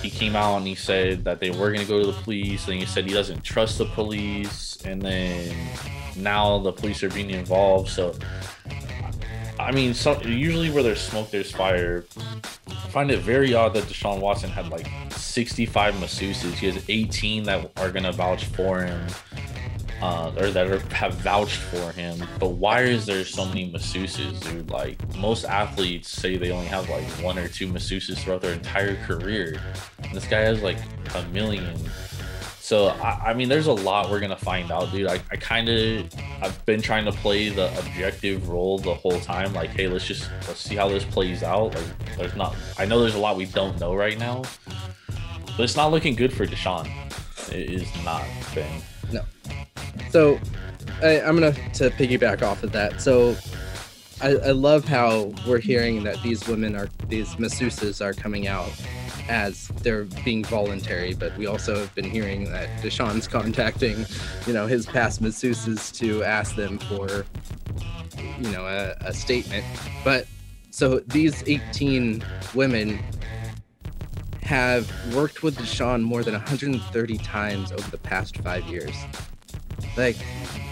he came out and he said that they were gonna go to the police, and he said he doesn't trust the police, and then now the police are being involved. So, I mean, so usually where there's smoke, there's fire. I find it very odd that Deshaun Watson had like 65 masseuses. He has 18 that are gonna vouch for him uh, or that are, have vouched for him. But why is there so many masseuses, dude? Like most athletes say they only have like one or two masseuses throughout their entire career. This guy has like a million. So I, I mean, there's a lot we're gonna find out, dude. I, I kind of I've been trying to play the objective role the whole time. Like, hey, let's just let's see how this plays out. Like, there's not. I know there's a lot we don't know right now, but it's not looking good for Deshaun. It is not, Ben. So I, I'm gonna to piggyback off of that. So I, I love how we're hearing that these women are these masseuses are coming out as they're being voluntary, but we also have been hearing that Deshaun's contacting, you know, his past masseuses to ask them for, you know, a, a statement. But so these 18 women have worked with Deshaun more than 130 times over the past five years. Like,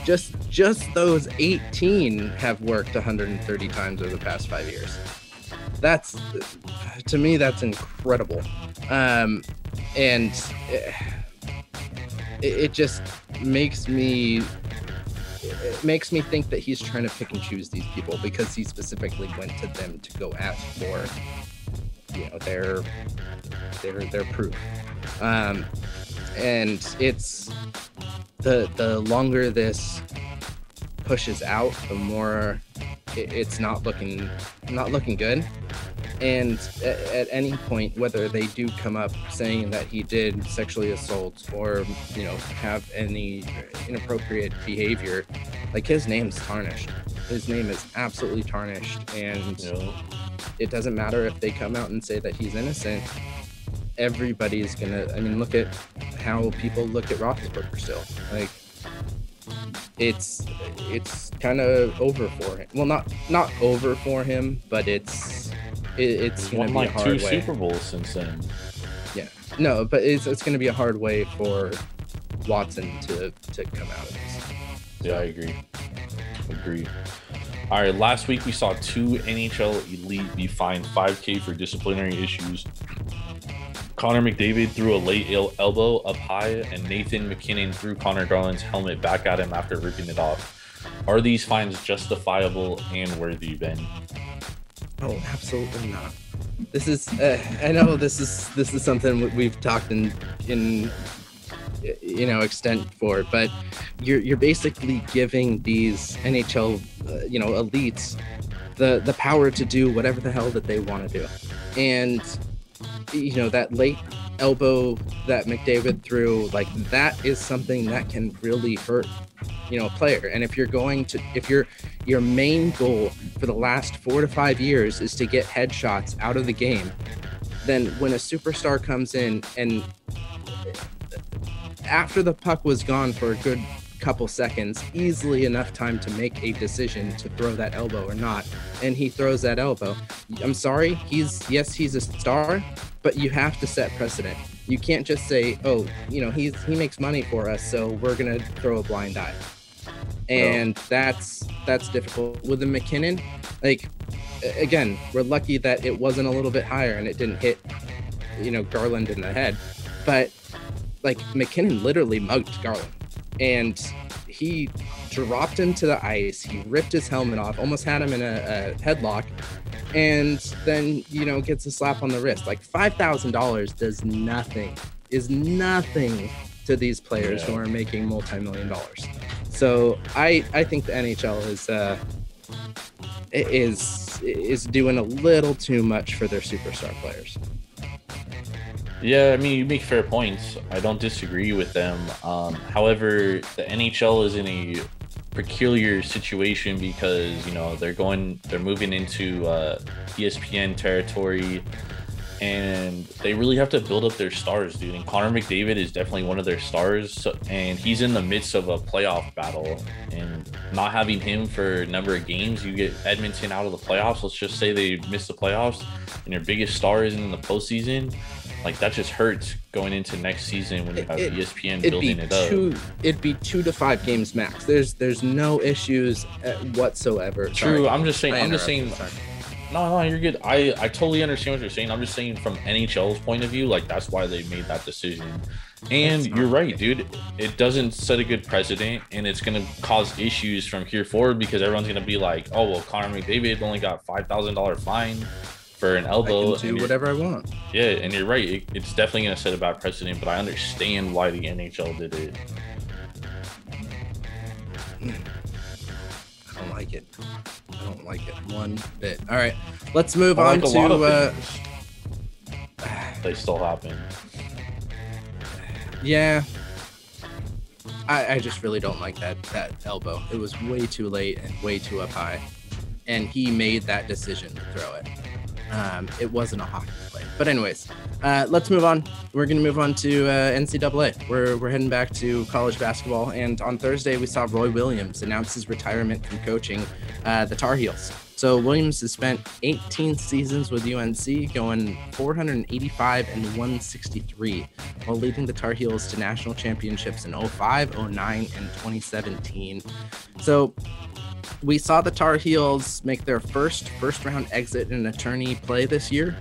just just those 18 have worked 130 times over the past five years. That's to me, that's incredible. Um, and it, it just makes me it makes me think that he's trying to pick and choose these people because he specifically went to them to go ask for you know their their their proof um and it's the the longer this pushes out the more it, it's not looking not looking good and at, at any point whether they do come up saying that he did sexually assault or you know have any inappropriate behavior like his name's tarnished his name is absolutely tarnished and You know? it doesn't matter if they come out and say that he's innocent. Everybody's gonna. I mean, look at how people look at Roethlisberger still. Like, it's it's kind of over for him. Well, not not over for him, but it's it, it's He's gonna won be a like two way. Super Bowls since then. Yeah, no, but it's it's gonna be a hard way for Watson to to come out of this. Yeah, I agree. Agree. All right, last week we saw two NHL elite be fined 5K for disciplinary issues. Connor McDavid threw a late el- elbow up high, and Nathan MacKinnon threw Connor Garland's helmet back at him after ripping it off. Are these fines justifiable and worthy, Ben? Oh, absolutely not. This is. Uh, I know this is this is something we- we've talked in in you know extent for, but you're you're basically giving these NHL uh, you know elites the the power to do whatever the hell that they want to do, and you know that late elbow that McDavid threw, like that is something that can really hurt you know a player. And if you're going to if you're your main goal for the last four to five years is to get headshots out of the game, then when a superstar comes in and after the puck was gone for a good couple seconds, easily enough time to make a decision to throw that elbow or not. And he throws that elbow. I'm sorry, he's yes, he's a star, but you have to set precedent. You can't just say, "Oh, you know, he's he makes money for us, so we're gonna throw a blind eye." And that's that's difficult with the MacKinnon. Like again, we're lucky that it wasn't a little bit higher and it didn't hit, you know, Garland in the head. But like MacKinnon literally mugged Garland and he dropped him to the ice. He ripped his helmet off, almost had him in a, a headlock, and then you know gets a slap on the wrist. Like five thousand dollars does nothing, is nothing to these players yeah. who are making multi-million dollars. So I I think the NHL is uh, is is doing a little too much for their superstar players. Yeah, I mean, you make fair points. I don't disagree with them. Um, however, the NHL is in a peculiar situation because you know they're going, they're moving into uh, ESPN territory, and they really have to build up their stars, dude. And Connor McDavid is definitely one of their stars, so, and he's in the midst of a playoff battle. And not having him for a number of games, you get Edmonton out of the playoffs. Let's just say they miss the playoffs, and your biggest star isn't in the postseason like that just hurts going into next season when you have it, ESPN building it up. Two, it'd be two to five games max. There's there's no issues uh, whatsoever. True. Sorry. I'm just saying. I I'm just saying. Sorry. No, no, you're good. I I totally understand what you're saying. I'm just saying from NHL's point of view, like that's why they made that decision. And you're right, dude. It doesn't set a good precedent, and it's gonna cause issues from here forward because everyone's gonna be like, "Oh, well, Connor McDavid only got five thousand dollar fine." For an elbow. I can do whatever I want. Yeah, and you're right. It, it's definitely going to set a bad precedent, but I understand why the NHL did it. I don't like it. I don't like it one bit. All right, let's move I on like to. Uh, they still happen. Yeah, I, I just really don't like that that elbow. It was way too late and way too up high, and he made that decision to throw it. Um, it wasn't a hockey play. But anyways, uh, let's move on. We're going to move on to uh, NCAA. We're, we're heading back to college basketball. And on Thursday, we saw Roy Williams announce his retirement from coaching uh, the Tar Heels. So Williams has spent 18 seasons with UNC, going 485 and 163, while leading the Tar Heels to national championships in 05, 09, and 2017. So we saw the Tar Heels make their first first round exit in an attorney play this year,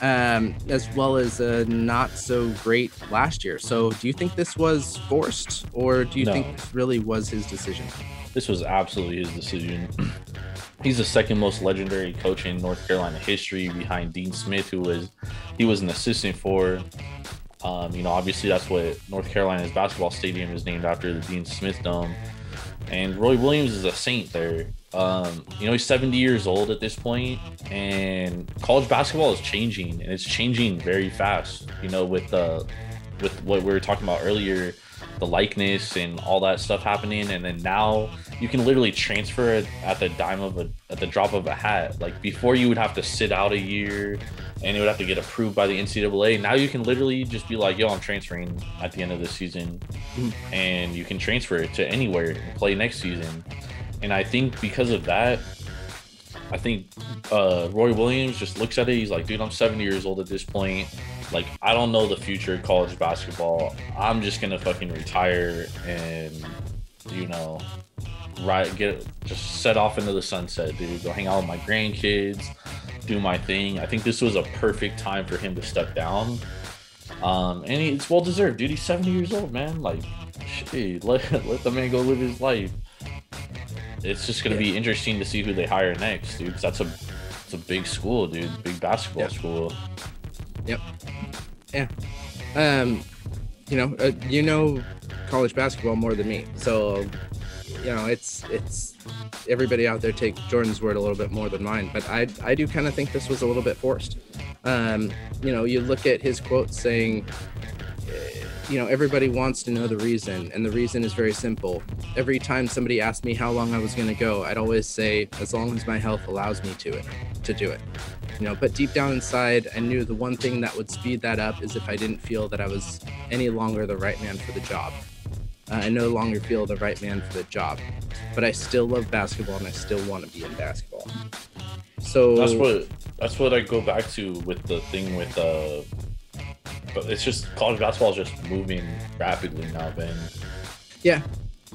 um, as well as a not so great last year. So, do you think this was forced, or do you no. think this really was his decision? This was absolutely his decision. He's the second most legendary coach in North Carolina history, behind Dean Smith, who was he was an assistant for. Um, you know, obviously that's what North Carolina's basketball stadium is named after, the Dean Smith Dome and Roy Williams is a saint there. Um, you know, he's 70 years old at this point, and college basketball is changing, and it's changing very fast. You know, with the with what we were talking about earlier, the likeness and all that stuff happening, and then now you can literally transfer it at the dime of a at the drop of a hat. Like before, you would have to sit out a year and it would have to get approved by the NCAA. Now you can literally just be like, "Yo, I'm transferring at the end of the season," mm-hmm. and you can transfer it to anywhere and play next season. And I think because of that, I think uh, Roy Williams just looks at it. He's like, "Dude, I'm 70 years old at this point. Like, I don't know the future of college basketball. I'm just gonna fucking retire and, you know, right get just set off into the sunset, dude. Go hang out with my grandkids." do my thing. I think this was a perfect time for him to step down. Um, and it's well deserved, dude. He's 70 years old, man. Like, shit, let, let the man go live his life. It's just gonna yeah. be interesting to see who they hire next, dude. That's a it's a big school, dude. Big basketball school. Yep. Yeah. Um, you know, uh, you know college basketball more than me, so you know, it's it's everybody out there take Jordan's word a little bit more than mine, but I I do kind of think this was a little bit forced. Um, you know, you look at his quote saying, eh, you know, everybody wants to know the reason, and the reason is very simple. Every time somebody asked me how long I was going to go, I'd always say, as long as my health allows me to it, to do it. You know, but deep down inside, I knew the one thing that would speed that up is if I didn't feel that I was any longer the right man for the job. Uh, I no longer feel the right man for the job, but I still love basketball and I still want to be in basketball. So that's what that's what I go back to with the thing with uh but it's just college basketball is just moving rapidly now, Ben. Yeah,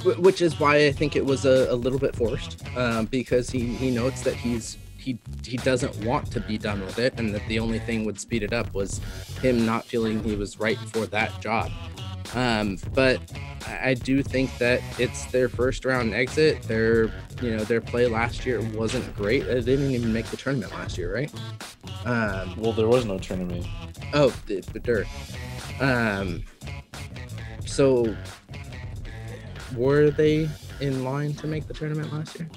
which is why I think it was a, a little bit forced um, because he he notes that he's he he doesn't want to be done with it and that the only thing would speed it up was him not feeling he was right for that job. Um, but I do think that it's their first round exit. Their you know their play last year wasn't great. They didn't even make the tournament last year, right? Um, well, there was no tournament. Oh, the but dirt. Um, so were they in line to make the tournament last year?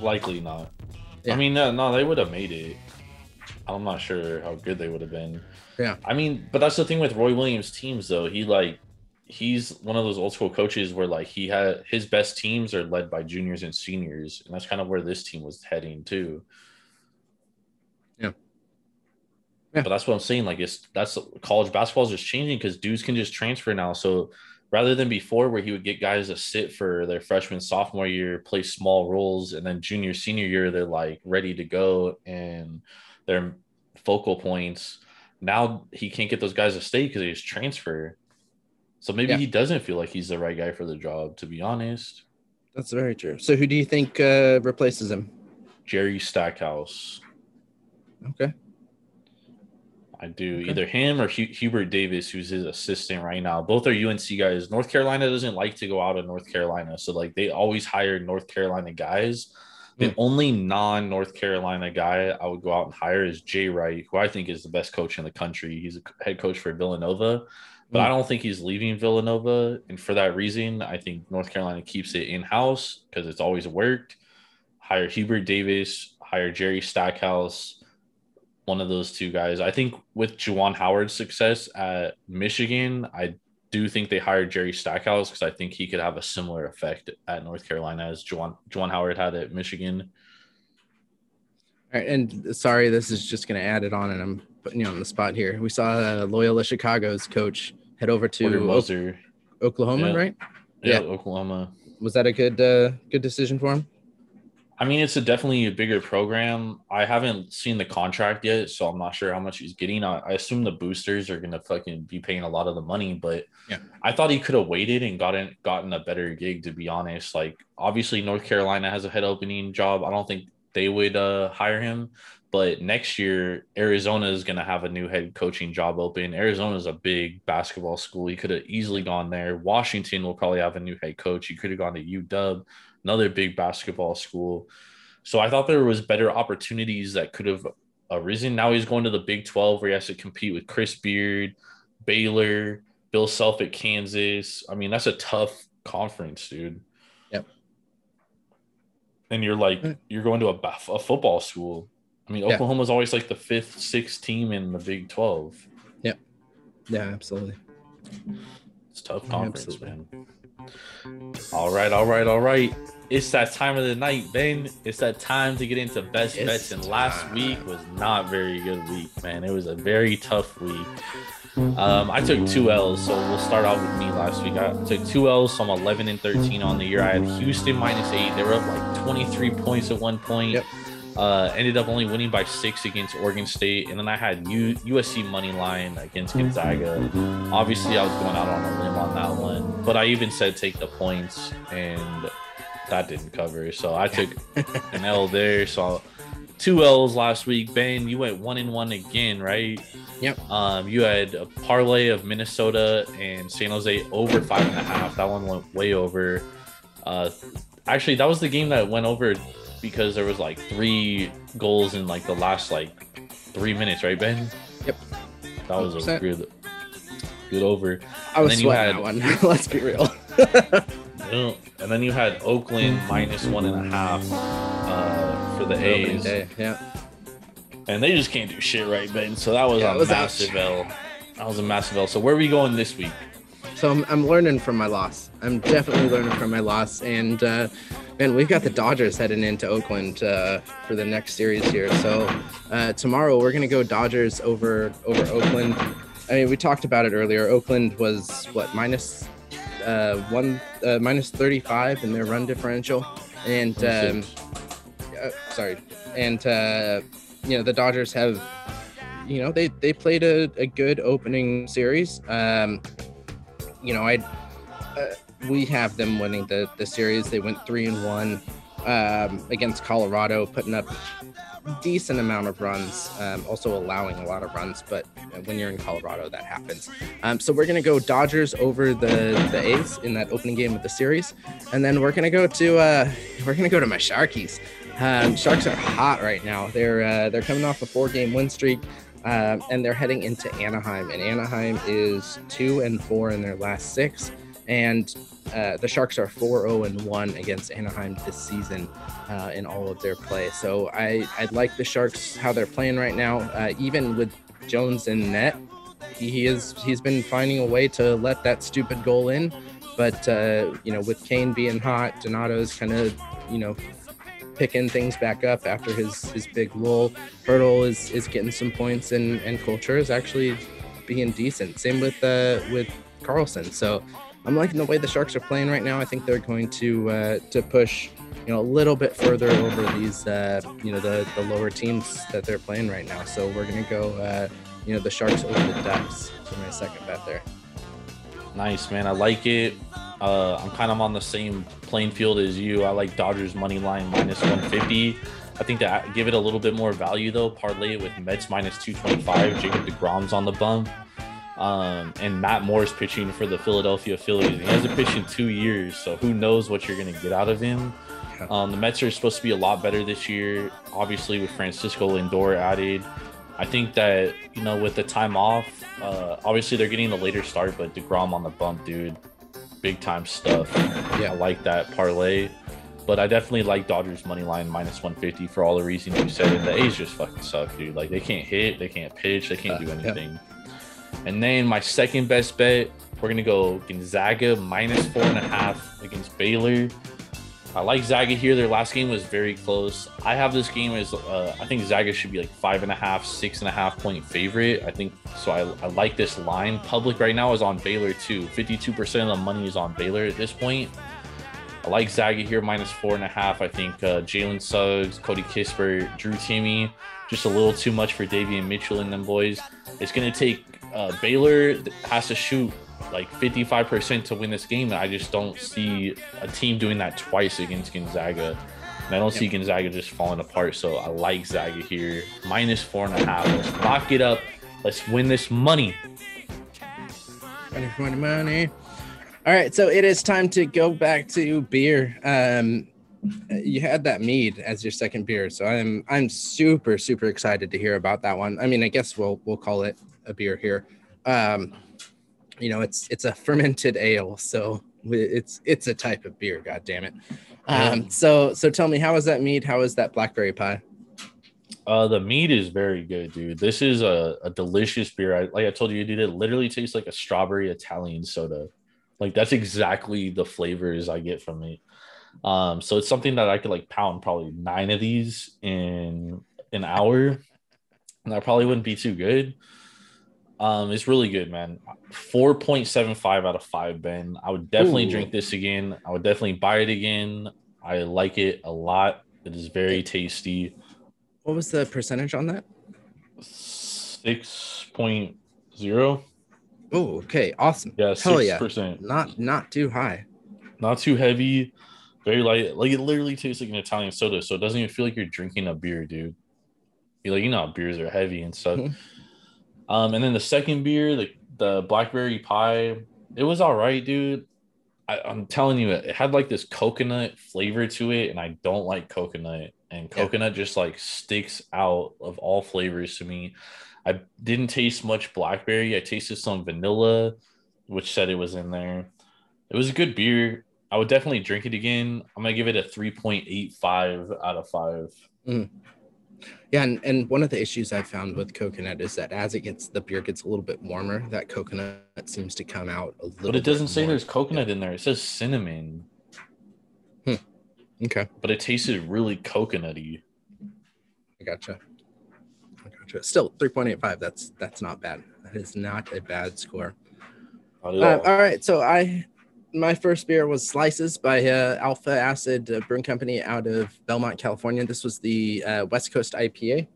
Likely not. Yeah. I mean, no, no, they would have made it. I'm not sure how good they would have been. Yeah. I mean, but that's the thing with Roy Williams teams though. He like he's one of those old school coaches where like he had his best teams are led by juniors and seniors, and that's kind of where this team was heading too. Yeah. yeah. But that's what I'm saying. Like it's that's college basketball is just changing because dudes can just transfer now. So rather than before where he would get guys to sit for their freshman sophomore year play small roles and then junior senior year they're like ready to go and they're focal points now he can't get those guys to stay because he's transfer so maybe yeah. he doesn't feel like he's the right guy for the job to be honest that's very true so who do you think uh, replaces him jerry stackhouse okay I do okay. either him or Hubert Davis, who's his assistant right now. Both are UNC guys. North Carolina doesn't like to go out of North Carolina, so like they always hire North Carolina guys. The mm. only non North Carolina guy I would go out and hire is Jay Wright, who I think is the best coach in the country. He's a head coach for Villanova, but mm. I don't think he's leaving Villanova. And for that reason, I think North Carolina keeps it in house because it's always worked. Hire Hubert Davis, hire Jerry Stackhouse one of those two guys. I think with Juwan Howard's success at Michigan, I do think they hired Jerry Stackhouse because I think he could have a similar effect at North Carolina as Juwan, Juwan Howard had at Michigan. All right, and sorry, this is just going to add it on, and I'm putting you on the spot here. We saw uh, Loyola Chicago's coach head over to o- Oklahoma, yeah. right? Yeah, yeah, Oklahoma. Was that a good uh, good decision for him? I mean, it's a definitely a bigger program. I haven't seen the contract yet, so I'm not sure how much he's getting. I, I assume the boosters are gonna fucking be paying a lot of the money, but yeah, I thought he could have waited and gotten gotten a better gig. To be honest, like obviously North Carolina has a head opening job. I don't think they would uh, hire him, but next year Arizona is gonna have a new head coaching job open. Arizona is a big basketball school. He could have easily gone there. Washington will probably have a new head coach. He could have gone to UW another big basketball school. So I thought there was better opportunities that could have arisen. Now he's going to the Big 12 where he has to compete with Chris Beard, Baylor, Bill Self at Kansas. I mean, that's a tough conference, dude. Yep. And you're like, mm. you're going to a, a football school. I mean, Oklahoma's yeah. always like the fifth, sixth team in the Big 12. Yep. Yeah, absolutely. It's tough conference, absolutely. man. All right, all right, all right. It's that time of the night, Ben. It's that time to get into best it's bets. And last time. week was not very good week, man. It was a very tough week. Um, I took two L's, so we'll start off with me last week. I took two L's, so I'm 11 and 13 on the year. I had Houston minus eight. They were up like 23 points at one point. Yep. Uh, ended up only winning by six against Oregon State, and then I had U- USC money line against Gonzaga. Obviously, I was going out on a limb on that one, but I even said take the points, and that didn't cover. So I took an L there. So two L's last week. Ben, you went one and one again, right? Yep. Um, you had a parlay of Minnesota and San Jose over five and a half. That one went way over. Uh, actually, that was the game that went over because there was like three goals in like the last like three minutes, right, Ben? Yep. That was 100%. a good, good over. I was sweating had, that one. Let's be real. and then you had Oakland minus one and a half uh, for the A's. Day. Yeah. And they just can't do shit right, Ben. So that was yeah, a was massive L. That was a massive L. So where are we going this week? So I'm, I'm learning from my loss. I'm definitely learning from my loss. And uh, man, we've got the Dodgers heading into Oakland uh, for the next series here. So uh, tomorrow we're gonna go Dodgers over over Oakland. I mean, we talked about it earlier. Oakland was what minus uh, one uh, minus 35 in their run differential, and um, uh, sorry, and uh, you know the Dodgers have, you know, they they played a, a good opening series. Um, you know, I uh, we have them winning the the series. They went three and one um, against Colorado, putting up decent amount of runs, um, also allowing a lot of runs. But when you're in Colorado, that happens. Um, so we're gonna go Dodgers over the the A's in that opening game of the series, and then we're gonna go to uh, we're gonna go to my Sharkies. Um, Sharks are hot right now. They're uh, they're coming off a four game win streak. Um, and they're heading into Anaheim, and Anaheim is two and four in their last six, and uh, the Sharks are 4 0 and 1 against Anaheim this season uh, in all of their play. So I, I like the Sharks, how they're playing right now. Uh, even with Jones in net, he, is he's been finding a way to let that stupid goal in. But uh, you know, with Kane being hot, Donato's kind of you know picking things back up after his his big lull. Hertl is is getting some points, and and Couture is actually being decent. Same with uh, with Karlsson. So I'm liking the way the Sharks are playing right now. I think they're going to uh, to push, you know, a little bit further over these, uh, you know, the the lower teams that they're playing right now. So we're gonna go, uh, you know, the Sharks over the Ducks for my second bet there. Nice man, I like it. Uh, I'm kind of on the same playing field as you. I like Dodgers money line minus 150. I think that give it a little bit more value though. Parlay it with Mets minus 225. Jacob Degrom's on the bump. Um, and Matt Moore's pitching for the Philadelphia Phillies. He hasn't pitched in two years, so who knows what you're going to get out of him. Um, the Mets are supposed to be a lot better this year, obviously, with Francisco Lindor added. I think that, you know, with the time off, uh, obviously they're getting the later start, but DeGrom on the bump, dude. Big time stuff. Yeah, I like that parlay. But I definitely like Dodgers money line minus 150 for all the reasons you said. And the A's just fucking suck, dude. Like they can't hit, they can't pitch, they can't uh, do anything. Yeah. And then my second best bet, we're gonna go Gonzaga minus four and a half against Baylor. I like Zaga here. Their last game was very close. I have this game as uh, I think Zaga should be like five and a half, six and a half point favorite. I think so. I, I like this line. Public right now is on Baylor too. 52% of the money is on Baylor at this point. I like Zaga here minus four and a half. I think uh, Jalen Suggs, Corey Kispert, Drew Timme, just a little too much for Davion Mitchell and them boys. It's going to take uh, Baylor has to shoot like 55% to win this game. I just don't see a team doing that twice against Gonzaga. And I don't see Gonzaga just falling apart. So I like Zaga here. Minus four and a half. Let's lock it up. Let's win this money. Money, money, money. All right. So it is time to go back to beer. Um, you had that mead as your second beer, so I'm I'm super super excited to hear about that one. I mean, I guess we'll we'll call it a beer here. Um, you know, it's it's a fermented ale, so it's it's a type of beer. God damn it. Um, so so tell me, how is that mead? How is that blackberry pie? Uh, the meat is very good, dude. This is a, a delicious beer. I, like I told you, dude, it literally tastes like a strawberry Italian soda. Like that's exactly the flavors I get from it. Um, so it's something that I could like pound probably nine of these in an hour, and that probably wouldn't be too good. Um, it's really good, man. 4.75 out of 5, Ben. I would definitely Ooh. drink this again. I would definitely buy it again. I like it a lot. It is very tasty. What was the percentage on that? 6.0. Oh, okay. Awesome. Yeah, 6%. Hell yeah. Not not too high. Not too heavy. Very light. Like it literally tastes like an Italian soda, so it doesn't even feel like you're drinking a beer, dude. You're like, you know, beers are heavy and stuff. Um, and then the second beer, the the blackberry pie, it was all right, dude. I, am telling you, it had like this coconut flavor to it, and I don't like coconut. And coconut yeah. just like sticks out of all flavors to me. I didn't taste much blackberry. I tasted some vanilla, which said it was in there. It was a good beer. I would definitely drink it again. I'm gonna give it a 3.85 out of five. Mm. Yeah, and, and one of the issues I found with coconut is that as it gets the beer gets a little bit warmer, that coconut seems to come out a little. But it doesn't say more. there's coconut in there. It says cinnamon. Hmm. Okay. But it tasted really coconutty. I gotcha. I gotcha. Still, three point eight five. That's that's not bad. That is not a bad score. Uh, all right, so I my first beer was Slices by uh, Alpha Acid uh, Brewing Company out of Belmont, California. This was the uh, West Coast IPA.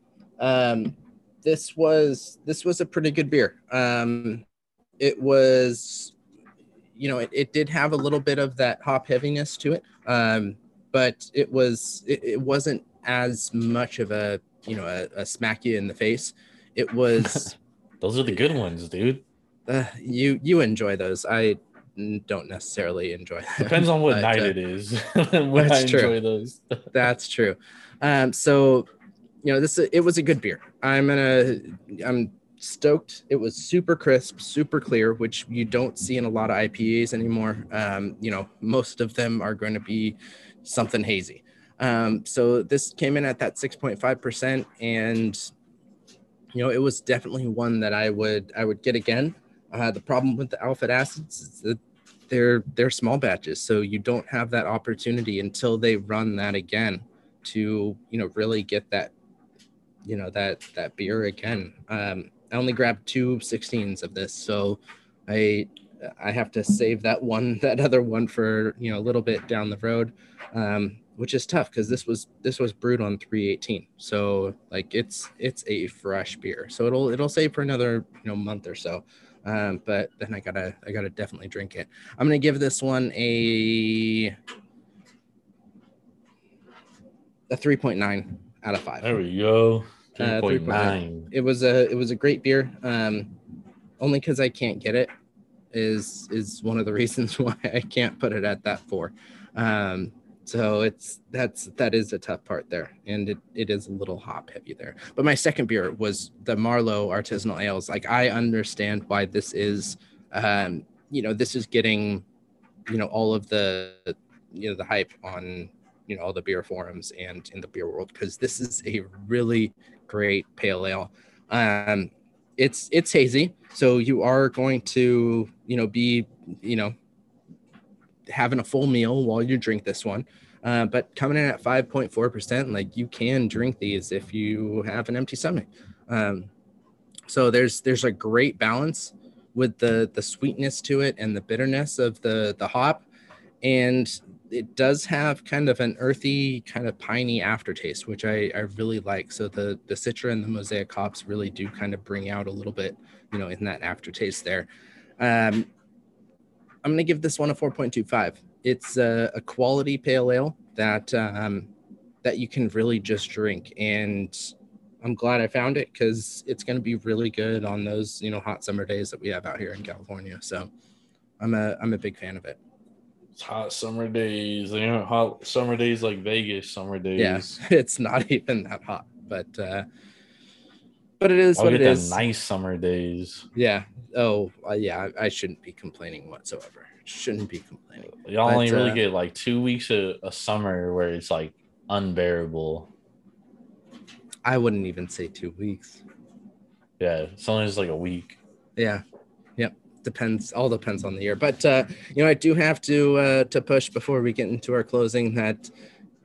Um, this was this was a pretty good beer. Um, it was, you know, it, it did have a little bit of that hop heaviness to it, um, but it was it, it wasn't as much of a you know a, a smack you in the face. It was. those are the good ones, dude. Uh, you you enjoy those. I don't necessarily enjoy. Them, Depends on what but, night uh, it is when I enjoy true. those. that's true. Um, so you know, this it was a good beer. I'm gonna I'm stoked. It was super crisp, super clear, which you don't see in a lot of IPAs anymore. Um, you know, most of them are going to be something hazy. Um, so this came in at that 6.5%, and you know, it was definitely one that I would I would get again. Uh, the problem with the alpha acids is that they're they're small batches, so you don't have that opportunity until they run that again to you know really get that you know that that beer again. Um, I only grabbed two 16s of this, so I I have to save that one that other one for you know a little bit down the road. Um, which is tough because this was this was brewed on 318 so like it's it's a fresh beer so it'll it'll save for another you know month or so um, but then i gotta i gotta definitely drink it. I'm gonna give this one a a 3.9 out of 5 there we go. 3.9 uh, it was a it was a great beer. Um only because i can't get it is is one of the reasons why i can't put it at that four. Um so it's that's that is a tough part there, and it, it is a little hop heavy there. But my second beer was the Marlowe artisanal ales. Like I understand why this is, um, you know, this is getting, you know, all of the, you know, the hype on, you know, all the beer forums and in the beer world because this is a really great pale ale. Um, it's it's hazy, so you are going to, you know, be, you know, having a full meal while you drink this one. Uh, but coming in at 5.4%, like you can drink these if you have an empty stomach. Um, so there's there's a great balance with the the sweetness to it and the bitterness of the the hop, and it does have kind of an earthy, kind of piney aftertaste, which I, I really like. So the the citra and the mosaic hops really do kind of bring out a little bit, you know, in that aftertaste there. Um, I'm going to give this one a 4.25. It's a, a quality pale ale that um, that you can really just drink, and I'm glad I found it because it's going to be really good on those you know hot summer days that we have out here in California. So I'm a I'm a big fan of it. It's hot summer days, you know, hot summer days like Vegas summer days. Yeah, it's not even that hot, but uh, but it is I'll what it is. Nice summer days. Yeah. Oh, uh, yeah. I, I, shouldn't be complaining whatsoever. Shouldn't be complaining. Y'all but, only really uh, get like two weeks of a summer where it's like unbearable. I wouldn't even say two weeks. Yeah, just like a week. Yeah. Yep. Depends. All depends on the year. But uh, you know, I do have to uh, to push before we get into our closing that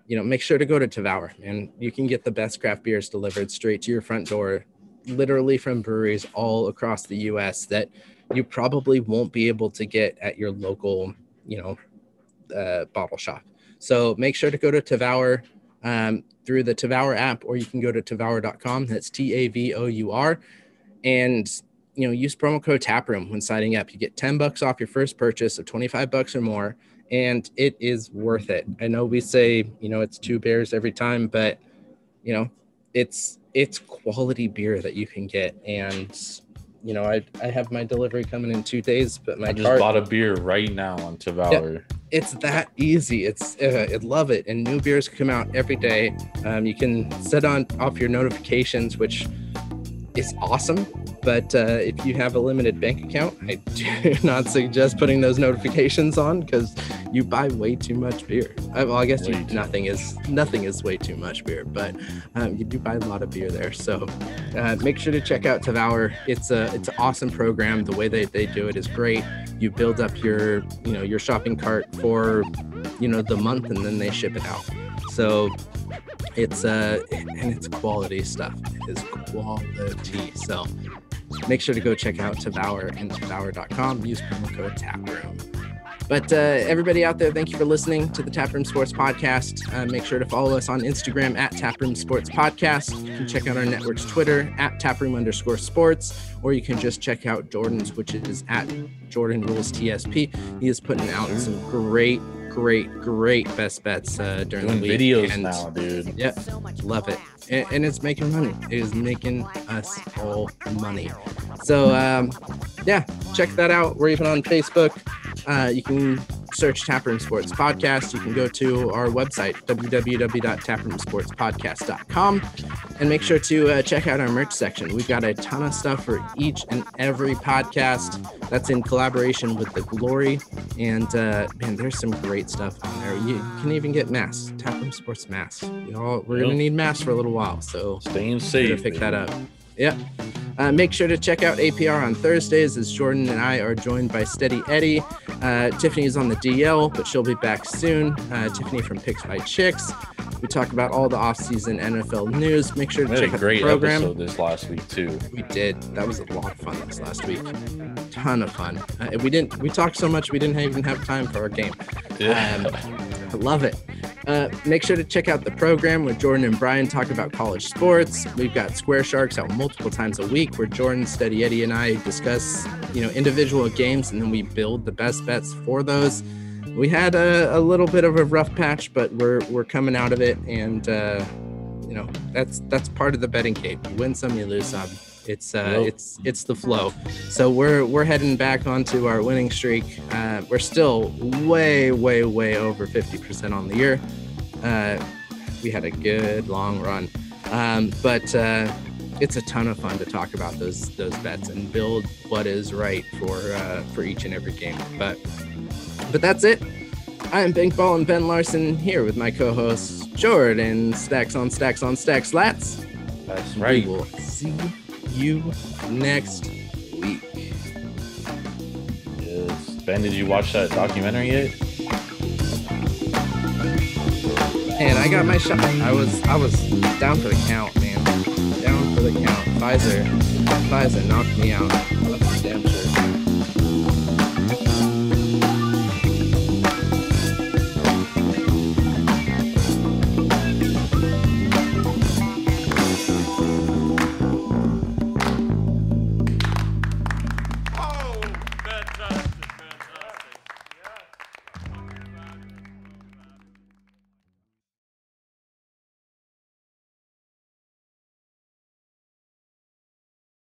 you know make sure to go to Tavour and you can get the best craft beers delivered straight to your front door literally from breweries all across the US that you probably won't be able to get at your local, you know, uh, bottle shop. So make sure to go to Tavour um, through the Tavour app, or you can go to tavour.com. That's T A V O U R. And, you know, use promo code TAPROOM when signing up. You get 10 bucks off your first purchase of 25 bucks or more. And it is worth it. I know we say, you know, it's two bears every time, but, you know, it's it's quality beer that you can get. And you know i i have my delivery coming in two days but my i just cart, bought a beer right now on Tavour. Yeah, it's that easy. It's uh, i love it. And new beers come out every day. Um, you can set on off your notifications which is awesome but uh, if you have a limited bank account, I do not suggest putting those notifications on because you buy way too much beer. I, well, I guess you, nothing is nothing is way too much beer, but um, you do buy a lot of beer there. So uh, make sure to check out Tavour. It's a it's an awesome program. The way they, they do it is great. You build up your you know your shopping cart for you know the month, and then they ship it out. So it's uh and it's quality stuff. It is quality. So make sure to go check out Tavour and Tavour.com. Use promo code TAPROOM. But uh, everybody out there, thank you for listening to the Taproom Sports Podcast. Uh, make sure to follow us on Instagram at Taproom Sports Podcast. You can check out our network's Twitter at Taproom underscore sports, or you can just check out Jordan's, which is at Jordan Rules TSP. He is putting out some great great, great best bets uh, during Doing the week. videos and, now, dude. Yeah, love it. And, and, it's making money. It is making us all money. So, um, yeah, check that out. We're even on Facebook. Uh, you can search Taproom Sports Podcast. You can go to our website, www.taproomsportspodcast.com, and make sure to uh, check out our merch section. We've got a ton of stuff for each and every podcast that's in collaboration with The Glory. And uh, man, there's some great stuff on there. You can even get masks, Taproom Sports masks. You know, we're going to need masks for a little while. So staying safe. Pick that up. Yep. Uh, make sure to check out APR on Thursdays as Jordan and I are joined by Steady Eddie. Uh, Tiffany is on the DL, but she'll be back soon. Uh, Tiffany from Picks by Chicks. We talk about all the offseason NFL news. Make sure to check out the program. episode this last week too. We did. That was a lot of fun this last week. Ton of fun. Uh, we didn't. We talked so much we didn't even have time for our game. Yeah. Um, love it. Uh, make sure to check out the program where Jordan and Brian talk about college sports. We've got Square Sharks out multiple times a week where Jordan, Steady Eddie, and I discuss, you know, individual games and then we build the best bets for those. We had a, a little bit of a rough patch, but we're we're coming out of it, and uh, you know that's that's part of the betting game. You win some, you lose some. It's uh, nope. it's it's the flow. So we're we're heading back onto our winning streak. Uh, we're still way way way over 50% on the year. Uh, we had a good long run, um, but uh, it's a ton of fun to talk about those those bets and build what is right for uh, for each and every game. But but that's it. I am Bank Ball and Ben Larson here with my co-hosts Jordan Stacks on Stacks on Stacks Lats. That's right. We will see you next week. Yes. Ben, did you watch that documentary yet? And I got my shot. I was I was down for the count, for the count. Pfizer, Pfizer knocked me out. Damn sure.